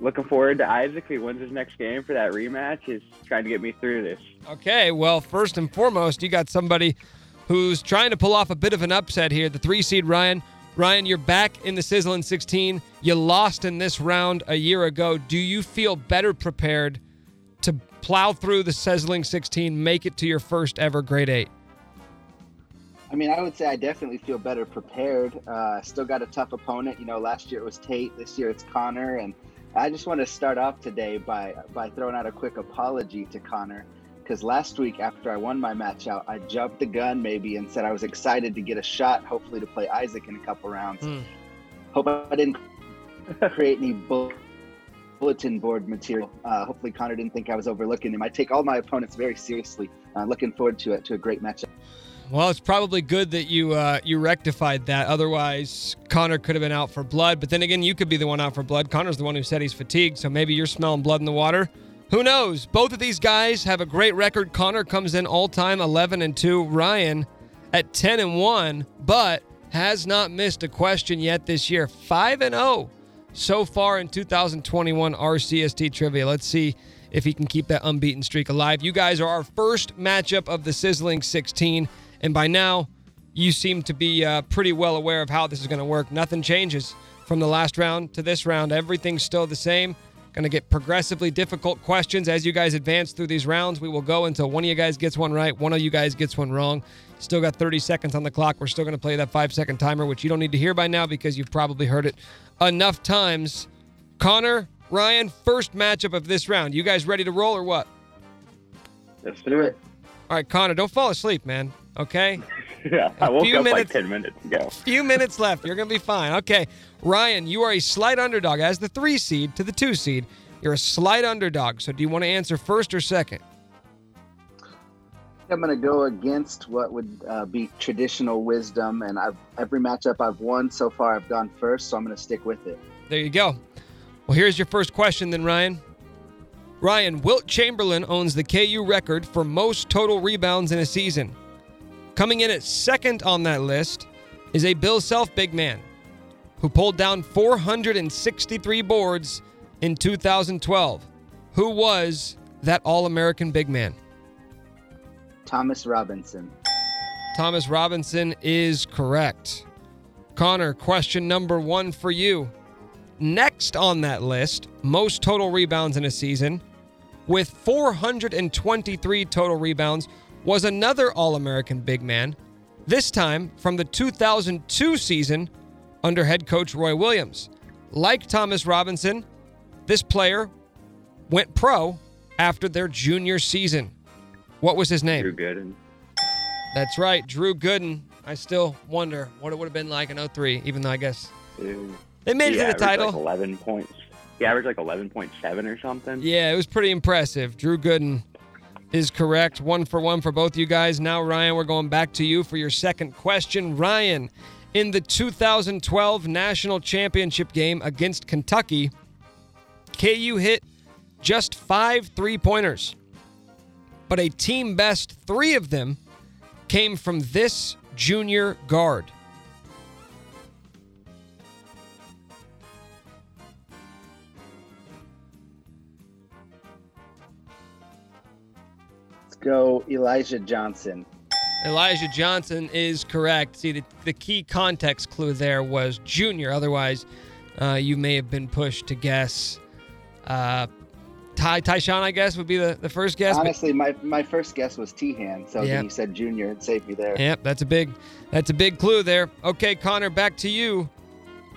Looking forward to Isaac. He wins his next game for that rematch, is trying to get me through this. Okay, well, first and foremost, you got somebody who's trying to pull off a bit of an upset here. The three seed Ryan. Ryan, you're back in the sizzling 16. You lost in this round a year ago. Do you feel better prepared to plow through the sizzling 16, make it to your first ever Great Eight? I mean, I would say I definitely feel better prepared. Uh, still got a tough opponent. You know, last year it was Tate. This year it's Connor, and I just want to start off today by by throwing out a quick apology to Connor because last week after I won my match out, I jumped the gun maybe and said I was excited to get a shot, hopefully to play Isaac in a couple rounds. Hmm. Hope I didn't create any bull- bulletin board material. Uh, hopefully Connor didn't think I was overlooking him. I take all my opponents very seriously. Uh, looking forward to it to a great matchup. Well, it's probably good that you uh, you rectified that. Otherwise, Connor could have been out for blood. But then again, you could be the one out for blood. Connor's the one who said he's fatigued, so maybe you're smelling blood in the water. Who knows? Both of these guys have a great record. Connor comes in all time 11 and 2. Ryan at 10 and 1, but has not missed a question yet this year. 5 and 0 so far in 2021 RCST trivia. Let's see if he can keep that unbeaten streak alive. You guys are our first matchup of the Sizzling 16, and by now, you seem to be uh, pretty well aware of how this is going to work. Nothing changes from the last round to this round. Everything's still the same. Going to get progressively difficult questions as you guys advance through these rounds. We will go until one of you guys gets one right, one of you guys gets one wrong. Still got 30 seconds on the clock. We're still going to play that five second timer, which you don't need to hear by now because you've probably heard it enough times. Connor, Ryan, first matchup of this round. You guys ready to roll or what? Let's do it. All right, Connor, don't fall asleep, man. Okay? Yeah, I woke few up minutes- like 10 minutes ago. few minutes left. You're going to be fine. Okay. Ryan, you are a slight underdog as the three seed to the two seed. You're a slight underdog. So do you want to answer first or second? I'm going to go against what would uh, be traditional wisdom, and I've every matchup I've won so far, I've gone first, so I'm going to stick with it. There you go. Well, here's your first question then, Ryan. Ryan, Wilt Chamberlain owns the KU record for most total rebounds in a season. Coming in at second on that list is a Bill Self big man who pulled down 463 boards in 2012. Who was that All American big man? Thomas Robinson. Thomas Robinson is correct. Connor, question number one for you. Next on that list, most total rebounds in a season, with 423 total rebounds, was another All American big man, this time from the 2002 season under head coach Roy Williams. Like Thomas Robinson, this player went pro after their junior season. What was his name? Drew Gooden. That's right, Drew Gooden. I still wonder what it would have been like in 03, even though I guess Dude. they made it to the title. Like 11 points. He averaged like 11.7 or something. Yeah, it was pretty impressive. Drew Gooden is correct. One for one for both you guys. Now, Ryan, we're going back to you for your second question. Ryan, in the 2012 national championship game against Kentucky, KU hit just five three pointers, but a team best three of them came from this junior guard. Go Elijah Johnson. Elijah Johnson is correct. See, the, the key context clue there was junior. Otherwise, uh, you may have been pushed to guess. Uh, Ty Tyshawn, I guess, would be the, the first guess. Honestly, my, my first guess was T-Han, so you said Junior. It saved me there. Yep, that's a big that's a big clue there. Okay, Connor, back to you.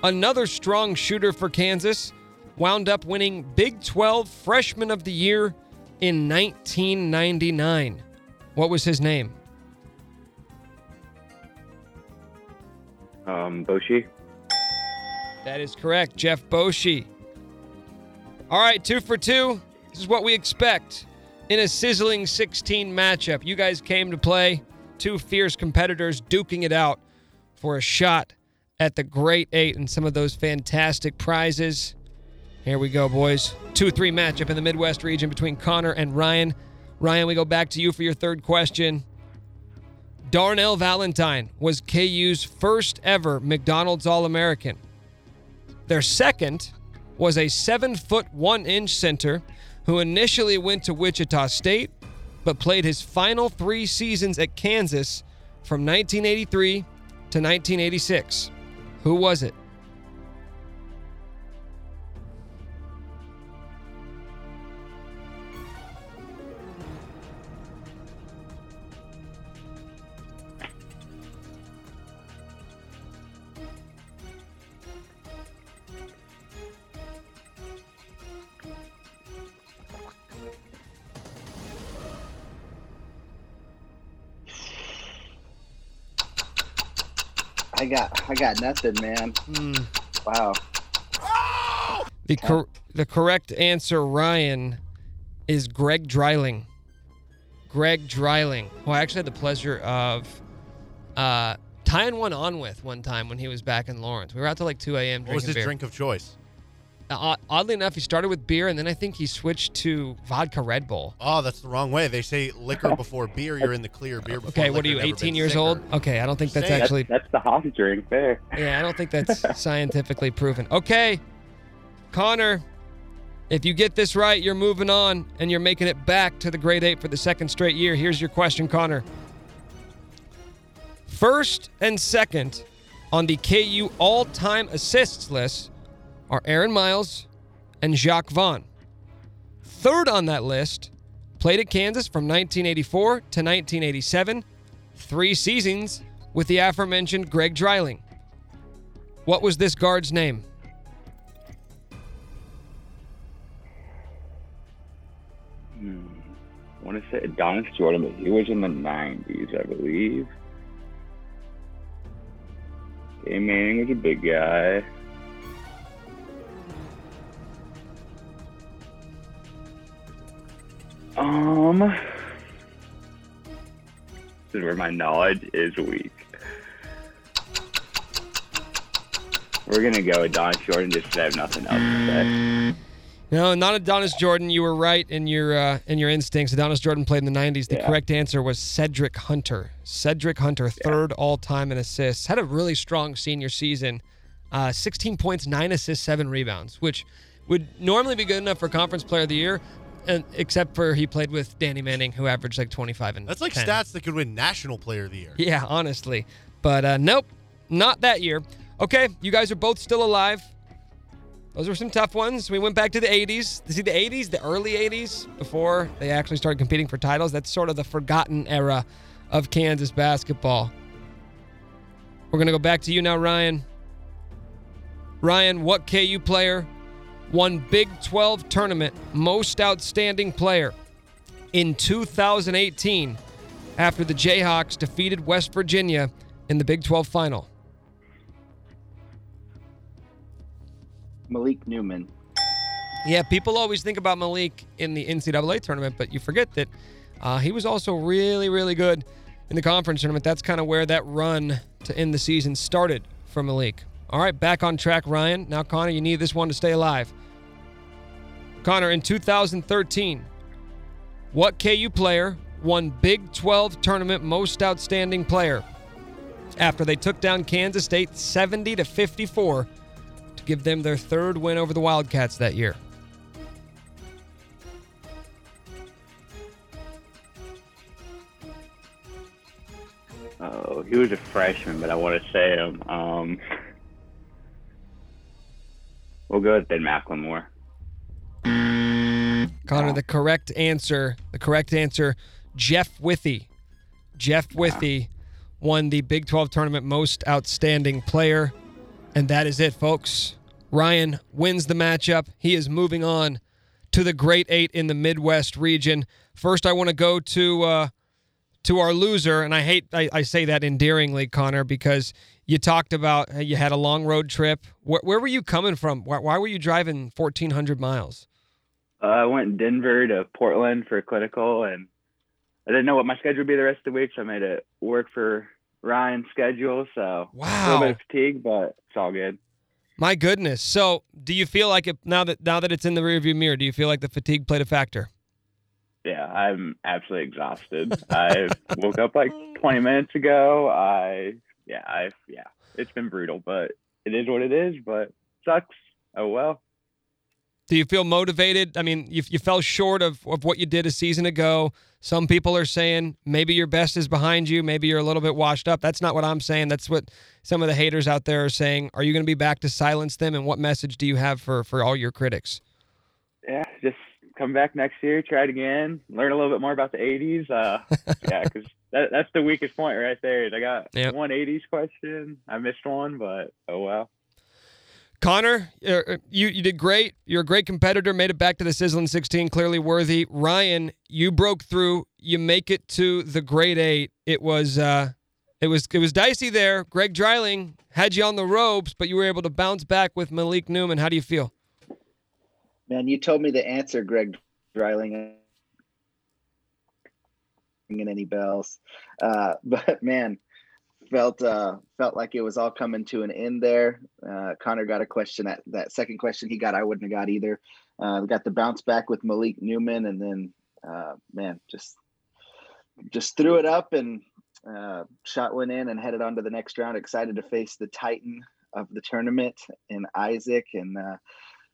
Another strong shooter for Kansas wound up winning Big 12 Freshman of the Year in 1999. What was his name? Um, Boschee. That is correct, Jeff Boschee. All right, two for two. This is what we expect in a sizzling 16 matchup. You guys came to play, two fierce competitors duking it out for a shot at the Great Eight and some of those fantastic prizes. Here we go, boys. 2 3 matchup in the Midwest region between Connor and Ryan. Ryan, we go back to you for your third question. Darnell Valentine was KU's first ever McDonald's All American. Their second was a seven foot one inch center who initially went to Wichita State but played his final three seasons at Kansas from 1983 to 1986. Who was it? I got I got nothing, man. Hmm. Wow. The cor- the correct answer, Ryan, is Greg Dreiling. Greg Dreiling, who I actually had the pleasure of uh, tying one on with one time when he was back in Lawrence. We were out till like 2 a.m. What was his beer. drink of choice? Uh, oddly enough, he started with beer, and then I think he switched to vodka Red Bull. Oh, that's the wrong way. They say liquor before beer. You're in the clear. Beer before Okay, what are you, 18 years sicker. old? Okay, I don't think that's Saying. actually. That's the hot drink there. Yeah, I don't think that's scientifically proven. Okay, Connor, if you get this right, you're moving on and you're making it back to the Great Eight for the second straight year. Here's your question, Connor. First and second on the KU all time assists list are Aaron Miles and Jacques Vaughn. Third on that list, played at Kansas from 1984 to 1987, three seasons with the aforementioned Greg Dreiling. What was this guard's name? I want to say Adonis Jordan, but he was in the 90s, I believe. A Manning was a big guy. Um, this is where my knowledge is weak. We're gonna go with Adonis Jordan just 'cause I have nothing else to say. No, not Adonis Jordan. You were right in your uh, in your instincts. Adonis Jordan played in the 90s. The Yeah. correct answer was Cedric Hunter. Cedric Hunter, third all time in assists. Had a really strong senior season. Uh, 16 points, nine assists, seven rebounds, which would normally be good enough for Conference Player of the Year, and, except for he played with Danny Manning, who averaged like 25 and That's like 10. stats that could win National Player of the Year. Yeah, honestly. But uh, nope, not that year. Okay, you guys are both still alive. Those were some tough ones. We went back to the 80s. See, the 80s, the early 80s, before they actually started competing for titles, that's sort of the forgotten era of Kansas basketball. We're going to go back to you now, Ryan. Ryan, what KU player won Big 12 tournament most outstanding player in 2018 after the Jayhawks defeated West Virginia in the Big 12 final? Malik Newman. Yeah, people always think about Malik in the NCAA tournament, but you forget that uh, he was also really, really good in the conference tournament. That's kind of where that run to end the season started for Malik. All right, back on track, Ryan. Now, Connor, you need this one to stay alive. Connor, in 2013, what KU player won Big 12 tournament most outstanding player after they took down Kansas State 70 to 54 to give them their third win over the Wildcats that year? Oh, he was a freshman, but I want to say him. Um, we'll go with Ben McLemore. Connor, the correct answer, the correct answer, Jeff Withey. Jeff Withey won the Big 12 tournament most outstanding player. And that is it, folks. Ryan wins the matchup. He is moving on to the Great Eight in the Midwest region. First, I want to go to uh, to our loser, and I hate I, I say that endearingly, Connor, because you talked about you had a long road trip. Where, where were you coming from? Why, why were you driving 1,400 miles? Uh, I went Denver to Portland for a clinical, and I didn't know what my schedule would be the rest of the week, so I made it work for Ryan's schedule. So a little bit of fatigue, but it's all good. My goodness. So, do you feel like it now that now that it's in the rearview mirror? Do you feel like the fatigue played a factor? Yeah, I'm absolutely exhausted. I woke up like 20 minutes ago. I yeah, I yeah, it's been brutal, but it is what it is. But sucks. Oh well. Do you feel motivated? I mean, you, you fell short of, of what you did a season ago. Some people are saying maybe your best is behind you. Maybe you're a little bit washed up. That's not what I'm saying. That's what some of the haters out there are saying. Are you going to be back to silence them? And what message do you have for, for all your critics? Yeah, just come back next year, try it again, learn a little bit more about the 80s. Uh, yeah, because that, that's the weakest point right there. I got Yep. one 80s question. I missed one, but oh well. Connor, uh, you, you did great. You're a great competitor. Made it back to the Sizzling 16, clearly worthy. Ryan, you broke through. You make it to the Great Eight. It was uh, It was it was dicey there. Greg Dreiling had you on the ropes, but you were able to bounce back with Malik Newman. How do you feel? Man, you told me the answer, Greg Dreiling. Ringing any bells, uh, but man, felt uh, felt like it was all coming to an end there. Uh, Connor got a question that that second question he got, I wouldn't have got either. Uh, got the bounce back with Malik Newman, and then uh, man, just just threw it up and uh, shot went in and headed on to the next round. Excited to face the Titan of the tournament in Isaac, and uh,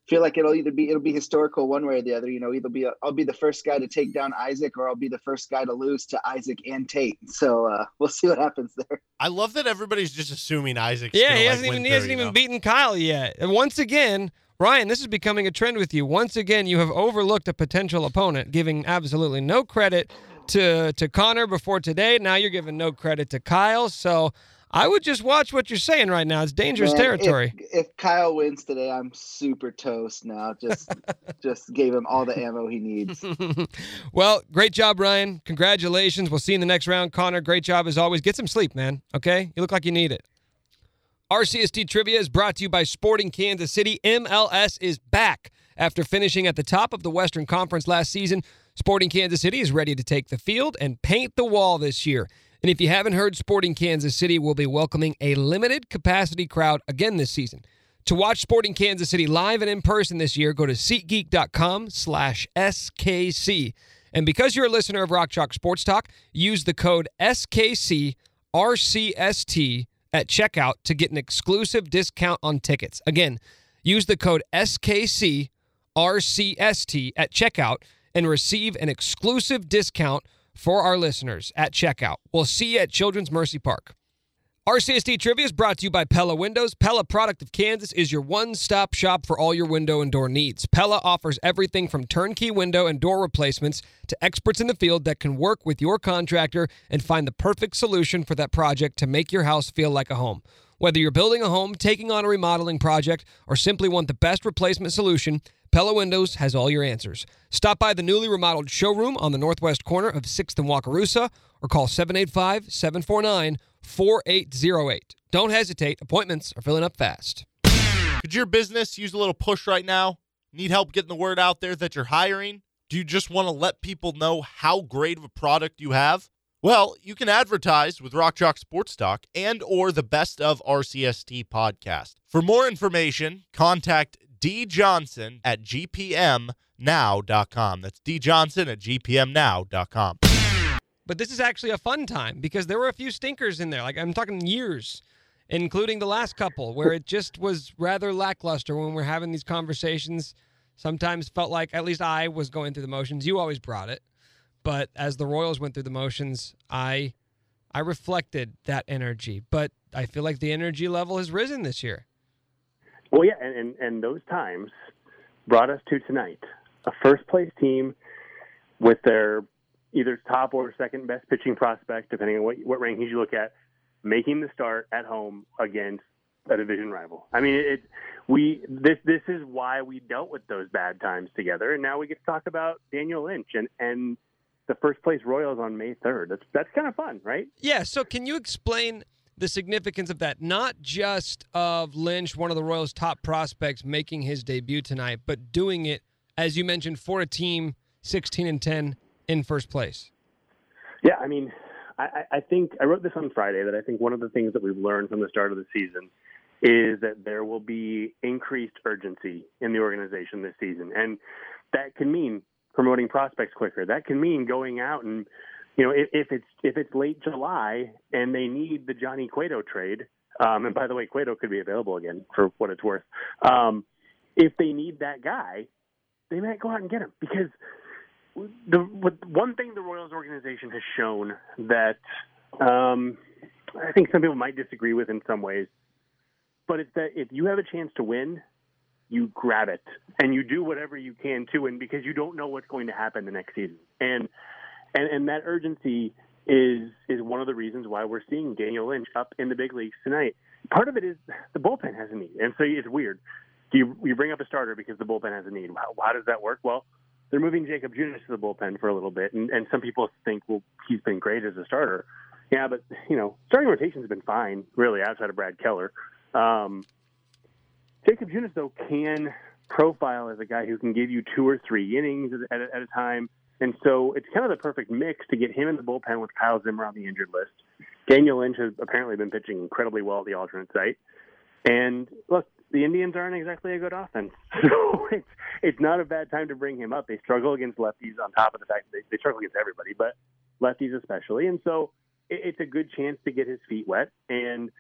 feel like it'll either be it'll be historical one way or the other. You know, either be i will be the first guy to take down Isaac, or I'll be the first guy to lose to Isaac and Tate. So uh, we'll see what happens there. I love that everybody's just assuming Isaac. Yeah, he hasn't like, even he hasn't even beaten Kyle yet. And once again, Ryan, this is becoming a trend with you. Once again, you have overlooked a potential opponent, giving absolutely no credit to to Connor before today. Now you're giving no credit to Kyle. So I would just watch what you're saying right now. It's dangerous Man, territory. If, if, Kyle wins today, I'm super toast now. Just just gave him all the ammo he needs. well, great job, Ryan. Congratulations. We'll see you in the next round. Connor, great job as always. Get some sleep, man. Okay? You look like you need it. RCST Trivia is brought to you by Sporting Kansas City. MLS is back. After finishing at the top of the Western Conference last season, Sporting Kansas City is ready to take the field and paint the wall this year. And if you haven't heard, Sporting Kansas City will be welcoming a limited capacity crowd again this season. To watch Sporting Kansas City live and in person this year, go to SeatGeek.com slash SKC. And because you're a listener of Rock Chalk Sports Talk, use the code SKCRCST at checkout to get an exclusive discount on tickets. Again, use the code SKCRCST at checkout and receive an exclusive discount for our listeners at checkout. We'll see you at Children's Mercy Park. RCST Trivia is brought to you by Pella Windows. Pella Product of Kansas is your one stop shop for all your window and door needs. Pella offers everything from turnkey window and door replacements to experts in the field that can work with your contractor and find the perfect solution for that project to make your house feel like a home. Whether you're building a home, taking on a remodeling project, or simply want the best replacement solution, Pella Windows has all your answers. Stop by the newly remodeled showroom on the northwest corner of 6th and Wakarusa or call 785 749 4808. Don't hesitate, appointments are filling up fast. Could your business use a little push right now? Need help getting the word out there that you're hiring? Do you just want to let people know how great of a product you have? Well, you can advertise with Rock Chalk Sports Talk and or the Best of RCST podcast. For more information, contact D Johnson at gpmnow.com. That's D Johnson at gpmnow.com. But this is actually a fun time because there were a few stinkers in there. Like I'm talking years, including the last couple where it just was rather lackluster when we're having these conversations. Sometimes felt like at least I was going through the motions. You always brought it. But as the Royals went through the motions, I I reflected that energy. But I feel like the energy level has risen this year. Well, yeah, and, and, and those times brought us to tonight. A first place team with their either top or second best pitching prospect, depending on what, what rankings you look at, making the start at home against a division rival. I mean, it, we this this is why we dealt with those bad times together, and now we get to talk about Daniel Lynch and and the first place Royals on May third. That's that's kind of fun, right? Yeah. So, can you explain? The significance of that, not just of Lynch, one of the Royals' top prospects, making his debut tonight, but doing it, as you mentioned, for a team 16 and 10 in first place. Yeah, I mean, I, I think I wrote this on Friday that I think one of the things that we've learned from the start of the season is that there will be increased urgency in the organization this season. And that can mean promoting prospects quicker. That can mean going out and you know, if, if it's if it's late July and they need the Johnny Cueto trade, um, and by the way, Cueto could be available again for what it's worth. Um, if they need that guy, they might go out and get him because the one thing the Royals organization has shown that um, I think some people might disagree with in some ways, but it's that if you have a chance to win, you grab it and you do whatever you can to win because you don't know what's going to happen the next season. And and and that urgency is is one of the reasons why we're seeing Daniel Lynch up in the big leagues tonight. Part of it is the bullpen has a need, and so it's weird. You you bring up a starter because the bullpen has a need. How, how does that work? Well, they're moving Jakob Junis to the bullpen for a little bit, and and some people think well he's been great as a starter. Yeah, but you know, starting rotation's been fine, really, outside of Brad Keller. Um, Jakob Junis though can profile as a guy who can give you two or three innings at, at, at a time, and so it's kind of the perfect mix to get him in the bullpen with Kyle Zimmer on the injured list. Daniel Lynch has apparently been pitching incredibly well at the alternate site, and look, the Indians aren't exactly a good offense, so it's it's not a bad time to bring him up. They struggle against lefties on top of the fact that they, they struggle against everybody, but lefties especially, and so it, it's a good chance to get his feet wet. And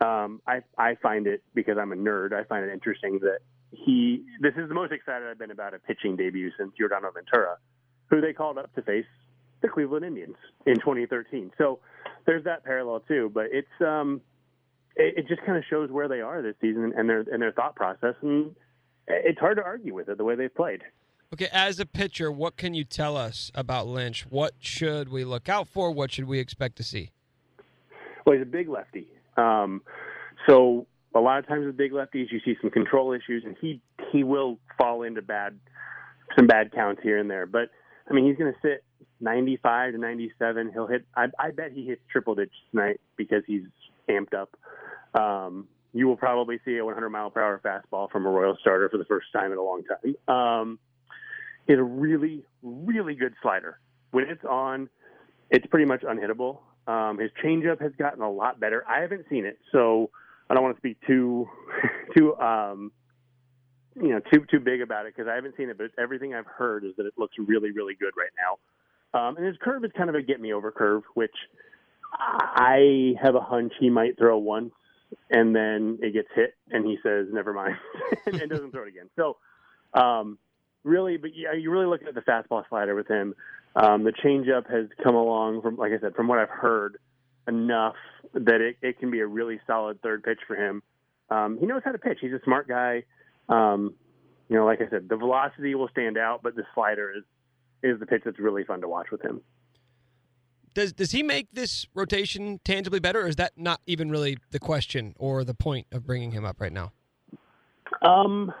um, I I find it because I'm a nerd. I find it interesting that he this is the most excited I've been about a pitching debut since Yordano Ventura, who they called up to face the Cleveland Indians in 2013. So there's that parallel too. But it's um, it, it just kind of shows where they are this season and their and their thought process, and it's hard to argue with it the way they've played. Okay, as a pitcher, what can you tell us about Lynch? What should we look out for? What should we expect to see? Well, he's a big lefty. Um, so a lot of times with big lefties, you see some control issues, and he he will fall into bad some bad counts here and there. But I mean, he's going to sit 95 to 97. He'll hit. I, I bet he hits triple digits tonight because he's amped up. Um, you will probably see a 100 mile per hour fastball from a Royal starter for the first time in a long time. Um, is a really, really good slider. When it's on, it's pretty much unhittable. Um, his changeup has gotten a lot better. I haven't seen it, so I don't want to speak too, too, um, you know, too too big about it because I haven't seen it. But everything I've heard is that it looks really, really good right now. Um, and his curve is kind of a get me over curve, which I have a hunch he might throw once and then it gets hit and he says never mind and, and doesn't throw it again. So um, really, but yeah, you really looking at the fastball slider with him. Um, the changeup has come along from, like I said, from what I've heard, enough that it, it can be a really solid third pitch for him. Um, he knows how to pitch. He's a smart guy. Um, you know, like I said, the velocity will stand out, but the slider is is the pitch that's really fun to watch with him. Does does he make this rotation tangibly better, or is that not even really the question or the point of bringing him up right now? Um,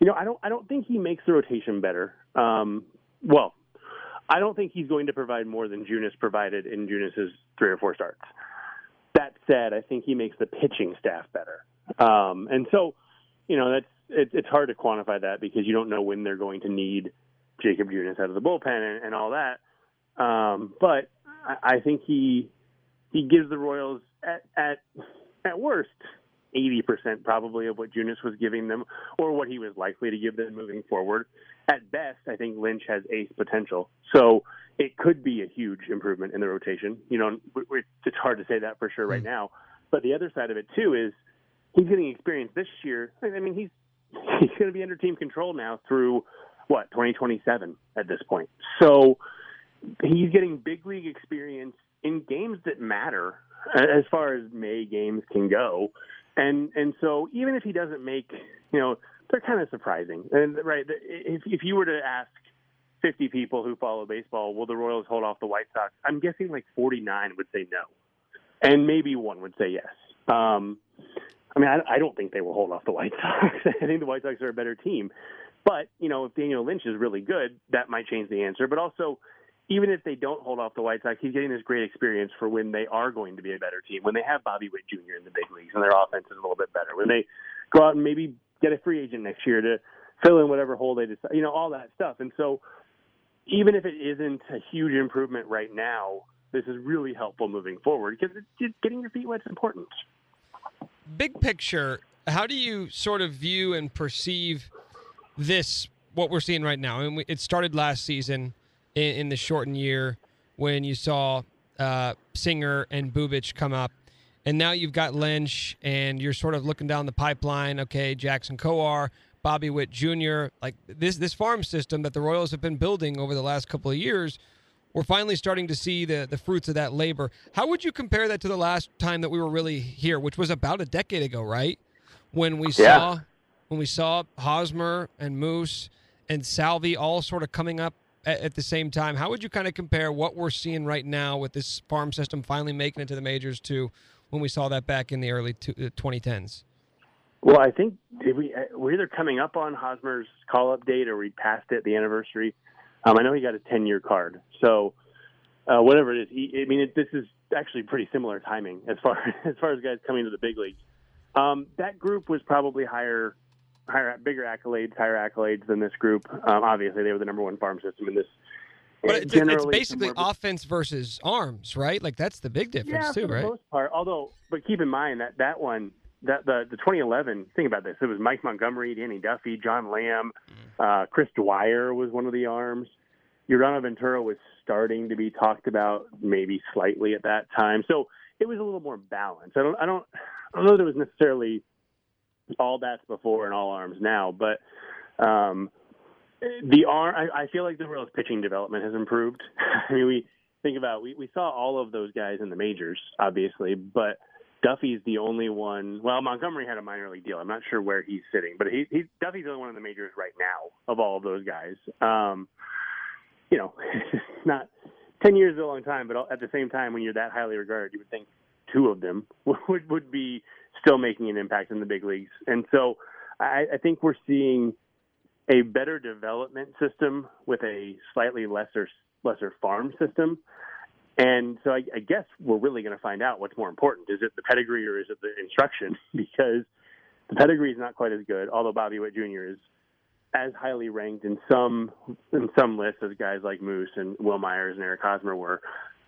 you know, I don't I don't think he makes the rotation better. Um, well, I don't think he's going to provide more than Junis provided in Junis's three or four starts. That said, I think he makes the pitching staff better. Um, and so, you know, that's it, it's hard to quantify that because you don't know when they're going to need Jakob Junis out of the bullpen and, and all that. Um, but I, I think he he gives the Royals at at at worst eighty percent probably of what Junis was giving them, or what he was likely to give them moving forward. At best, I think Lynch has ace potential, so it could be a huge improvement in the rotation. You know, it's hard to say that for sure right now. But the other side of it too is he's getting experience this year. I mean, he's he's going to be under team control now through what 2027 at this point. So he's getting big league experience in games that matter as far as May games can go. And and so even if he doesn't make, you know, they're kind of surprising. And right, if if you were to ask 50 people who follow baseball, will the Royals hold off the White Sox? I'm guessing like 49 would say no, and maybe one would say yes. Um, I mean, I, I don't think they will hold off the White Sox. I think the White Sox are a better team. But you know, if Daniel Lynch is really good, that might change the answer. But also, even if they don't hold off the White Sox, he's getting this great experience for when they are going to be a better team, when they have Bobby Witt Jr. in the big leagues and their offense is a little bit better, when they go out and maybe get a free agent next year to fill in whatever hole they decide, you know, all that stuff. And so, even if it isn't a huge improvement right now, this is really helpful moving forward because getting your feet wet is important. Big picture, how do you sort of view and perceive this? What we're seeing right now, I mean, it started last season in, in the shortened year when you saw uh, Singer and Bubic come up. And now you've got Lynch, and you're sort of looking down the pipeline. Okay, Jackson Kowar, Bobby Witt Jr. Like this, this farm system that the Royals have been building over the last couple of years, we're finally starting to see the the fruits of that labor. How would you compare that to the last time that we were really here, which was about a decade ago, right? When we Yeah. saw when we saw Hosmer and Moose and Salvy all sort of coming up at, at the same time. How would you kind of compare what we're seeing right now with this farm system finally making it to the majors to when we saw that back in the early two, uh, 2010s? Well, I think we uh, we're either coming up on Hosmer's call up date or we passed it, the anniversary. Um, I know he got a 10 year card. So uh, whatever it is. He, I mean, it, this is actually pretty similar timing as far as far as guys coming to the big leagues. Um, that group was probably higher, higher, bigger accolades, higher accolades than this group. Um, obviously, they were the number one farm system in this. But it's, it's basically offense versus arms, right? Like that's the big difference yeah, too, for the right? most part. Although, but keep in mind that that one, that the the 2011. Think about this. It was Mike Montgomery, Danny Duffy, John Lamb, uh, Chris Dwyer was one of the arms. Yordano Ventura was starting to be talked about, maybe slightly at that time. So it was a little more balanced. I don't, I don't, I don't know that it was necessarily all bats before and all arms now, but um, the arm. I, I feel like the Royals pitching development has improved. I mean, we think about we, we saw all of those guys in the majors, obviously, but Duffy's the only one. Well, Montgomery had a minor league deal. I'm not sure where he's sitting, but he, he Duffy's the only one in the majors right now of all of those guys. Um, you know, not ten years is a long time, but at the same time, when you're that highly regarded, you would think two of them would would be still making an impact in the big leagues. And so, I, I think we're seeing a better development system with a slightly lesser lesser farm system. And so I, I guess we're really going to find out what's more important. Is it the pedigree or is it the instruction? Because the pedigree is not quite as good, although Bobby Witt Jr. is as highly ranked in some in some lists as guys like Moose and Wil Myers and Eric Hosmer were.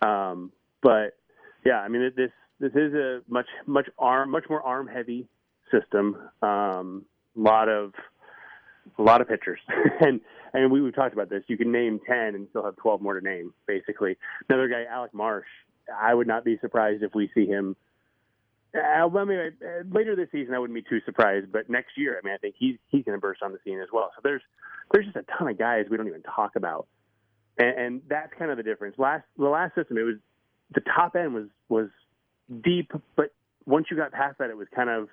Um, but yeah, I mean this this is a much much arm much more arm heavy system. Um, lot of a lot of pitchers, and and we, we've talked about this. You can name ten and still have twelve more to name. Basically, another guy, Alec Marsh. I would not be surprised if we see him. Uh, I mean, uh, later this season, I wouldn't be too surprised. But next year, I mean, I think he's he's going to burst on the scene as well. So there's there's just a ton of guys we don't even talk about, and, and that's kind of the difference. Last the last system, it was the top end was was deep, but once you got past that, it was kind of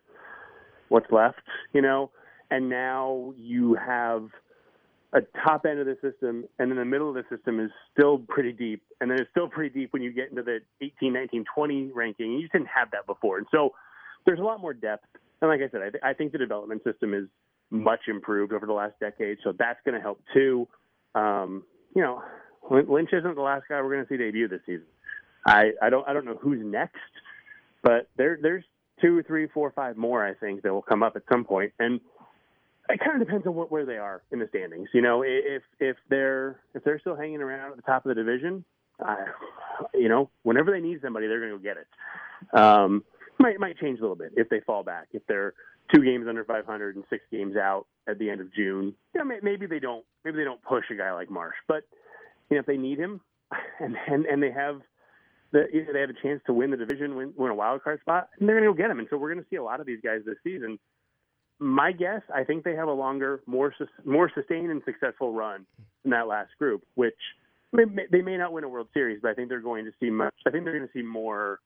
what's left, you know. And now you have a top end of the system, and then the middle of the system is still pretty deep, and then it's still pretty deep when you get into the 18, 19, 20 ranking. You just didn't have that before, and so there's a lot more depth. And like I said, I, th- I think the development system is much improved over the last decade, so that's going to help too. Um, you know, Lynch isn't the last guy we're going to see debut this season. I, I don't I don't know who's next, but there there's two, three, four, five more I think that will come up at some point, and it kind of depends on what, where they are in the standings. You know, if if they're if they're still hanging around at the top of the division, uh, you know, whenever they need somebody, they're going to go get it. Um, might might change a little bit if they fall back. If they're two games under 500 and six games out at the end of June, you know, maybe they don't maybe they don't push a guy like Marsh, but you know, if they need him and and, and they have the, you know, they have a chance to win the division, win, win a wild card spot, and they're going to go get him. And so we're going to see a lot of these guys this season. My guess, I think they have a longer, more sus- more sustained and successful run than that last group. Which they may, they may not win a World Series, but I think they're going to see much. I think they're going to see more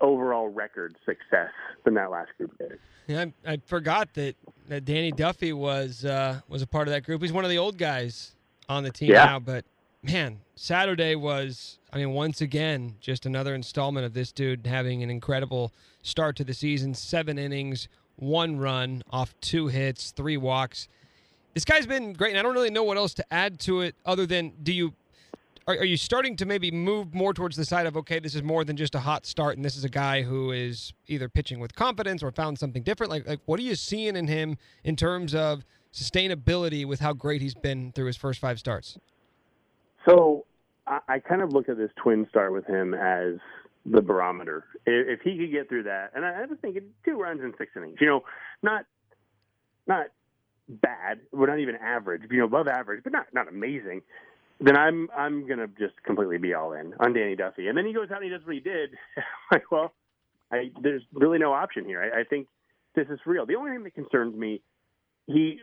overall record success than that last group did. Yeah, I, I forgot that, that Danny Duffy was uh, was a part of that group. He's one of the old guys on the team Yeah. now. But man, Saturday was, I mean, once again, just another installment of this dude having an incredible start to the season. Seven innings, one run off two hits, three walks. This guy's been great, and I don't really know what else to add to it other than do you are, are you starting to maybe move more towards the side of okay, this is more than just a hot start, and this is a guy who is either pitching with confidence or found something different? Like, like what are you seeing in him in terms of sustainability with how great he's been through his first five starts? So I, I kind of look at this twin start with him as the barometer. If, he could get through that, and I, I was thinking two runs in six innings, you know, not not bad, we're not even average, you know, above average, but not not amazing. Then I'm I'm gonna just completely be all in on Danny Duffy, and then he goes out and he does what he did. like, well, I, there's really no option here. I, I think this is real. The only thing that concerns me, he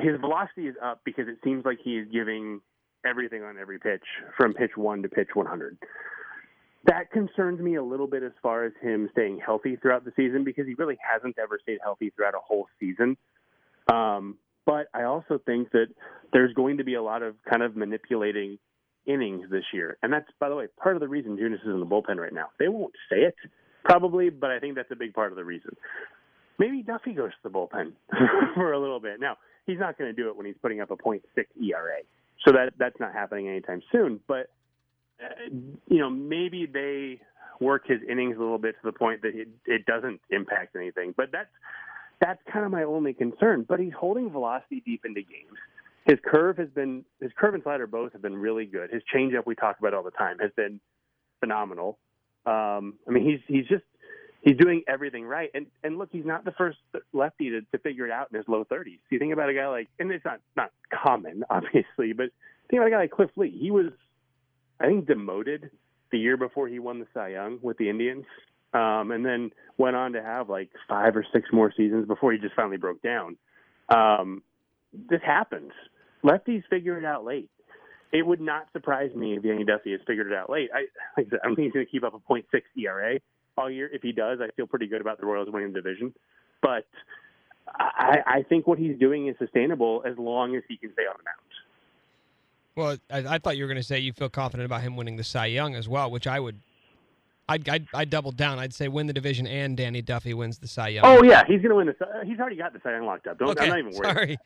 his velocity is up because it seems like he is giving everything on every pitch from pitch one to pitch 100. That concerns me a little bit as far as him staying healthy throughout the season because he really hasn't ever stayed healthy throughout a whole season. Um, but I also think that there's going to be a lot of kind of manipulating innings this year. And that's, by the way, part of the reason Junis is in the bullpen right now. They won't say it, probably, but I think that's a big part of the reason. Maybe Duffy goes to the bullpen for a little bit. Now, he's not going to do it when he's putting up a .6 ERA. So that that's not happening anytime soon. But you know, maybe they work his innings a little bit to the point that it, it doesn't impact anything. But that's that's kind of my only concern. But he's holding velocity deep into games. His curve has been his curve and slider both have been really good. His changeup we talk about all the time has been phenomenal. Um, I mean, he's he's just he's doing everything right. And and look, he's not the first lefty to, to figure it out in his low 30s. You think about a guy like, and it's not not common, obviously, but think about a guy like Cliff Lee. He was, I think, demoted the year before he won the Cy Young with the Indians, um, and then went on to have like five or six more seasons before he just finally broke down. Um, this happens. Lefties figure it out late. It would not surprise me if Danny Duffy has figured it out late. I, like I said, I don't think he's going to keep up a .6 ERA all year. If he does, I feel pretty good about the Royals winning the division. But I, I think what he's doing is sustainable as long as he can stay on the mound. Well, I, I thought you were going to say you feel confident about him winning the Cy Young as well, which I would. I'd, I'd, I'd double down. I'd say win the division and Danny Duffy wins the Cy Young. Oh yeah, he's going to win the. Cy- He's already got the Cy Young locked up. Don't, okay. I'm not even worried. Sorry.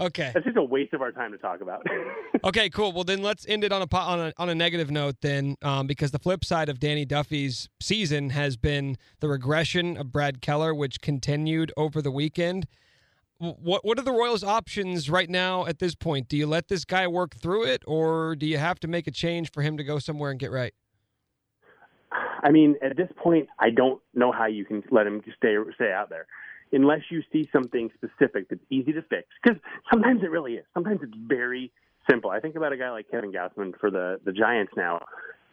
Okay. That's just a waste of our time to talk about. okay, cool. Well, then let's end it on a on a, on a negative note then, um, because the flip side of Danny Duffy's season has been the regression of Brad Keller, which continued over the weekend. What what are the Royals' options right now at this point? Do you let this guy work through it, or do you have to make a change for him to go somewhere and get right? I mean, at this point, I don't know how you can let him stay stay out there unless you see something specific that's easy to fix. Because sometimes it really is. Sometimes it's very simple. I think about a guy like Kevin Gausman for the the Giants now.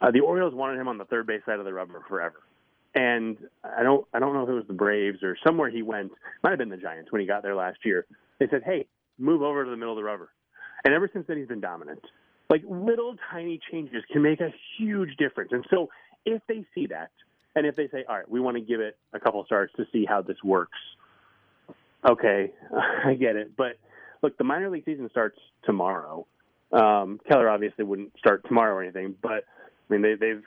Uh, the Orioles wanted him on the third base side of the rubber forever, and I don't I don't know if it was the Braves or somewhere he went. Might have been the Giants when he got there last year. They said, "Hey, move over to the middle of the rubber," and ever since then he's been dominant. Like little tiny changes can make a huge difference. And so if they see that, and if they say, "All right, we want to give it a couple starts to see how this works," okay, I get it. But look, the minor league season starts tomorrow. Um, Keller obviously wouldn't start tomorrow or anything, but I mean they, they've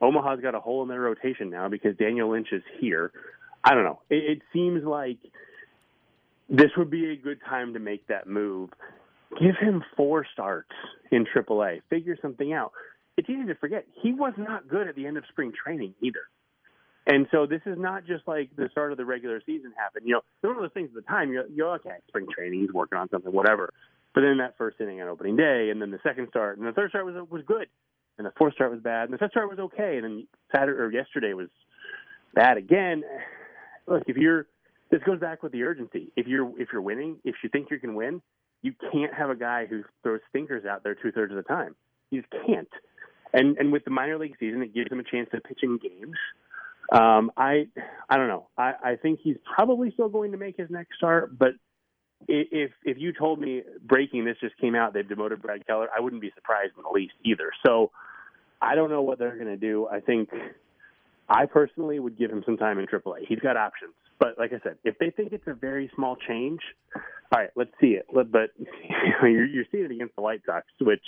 Omaha's got a hole in their rotation now because Daniel Lynch is here. I don't know. It, it seems like this would be a good time to make that move. Give him four starts in AAA. Figure something out. It's easy to forget he was not good at the end of spring training either. And so this is not just like the start of the regular season happened. You know, one of those things at the time you're, you're okay, spring training, he's working on something, whatever. But then that first inning on opening day, and then the second start, and the third start was was good, and the fourth start was bad, and the fifth start was okay, and then Saturday or yesterday was bad again. Look, if you're this goes back with the urgency. If you're if you're winning, if you think you can win, you can't have a guy who throws stinkers out there two thirds of the time. You just can't. And and with the minor league season, it gives him a chance to pitch in games. Um, I I don't know. I, I think he's probably still going to make his next start, but if if you told me breaking this just came out, they've demoted Brad Keller, I wouldn't be surprised in the least either. So I don't know what they're going to do. I think I personally would give him some time in AAA. He's got options, but like I said, if they think it's a very small change, all right, let's see it. But you're, you're seeing it against the White Sox, which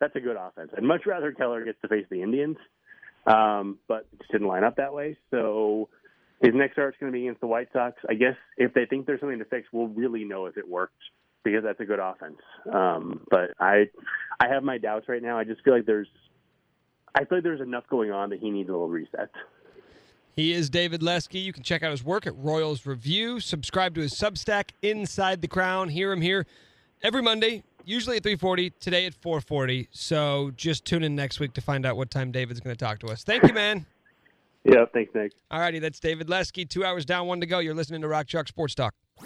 that's a good offense. I'd much rather Keller gets to face the Indians, um, but it just didn't line up that way. So his next start's going to be against the White Sox. I guess if they think there's something to fix, we'll really know if it worked because that's a good offense. Um, but I, I have my doubts right now. I just feel like there's, I feel like there's enough going on that he needs a little reset. He is David Lesky. You can check out his work at Royals Review. Subscribe to his Substack, Inside the Crown. Hear him here every Monday, usually at 3:40. Today at 4:40. So just tune in next week to find out what time David's going to talk to us. Thank you, man. Yeah, thanks, Nick. All righty, that's David Lesky. Two hours down, one to go. You're listening to Rock Chalk Sports Talk.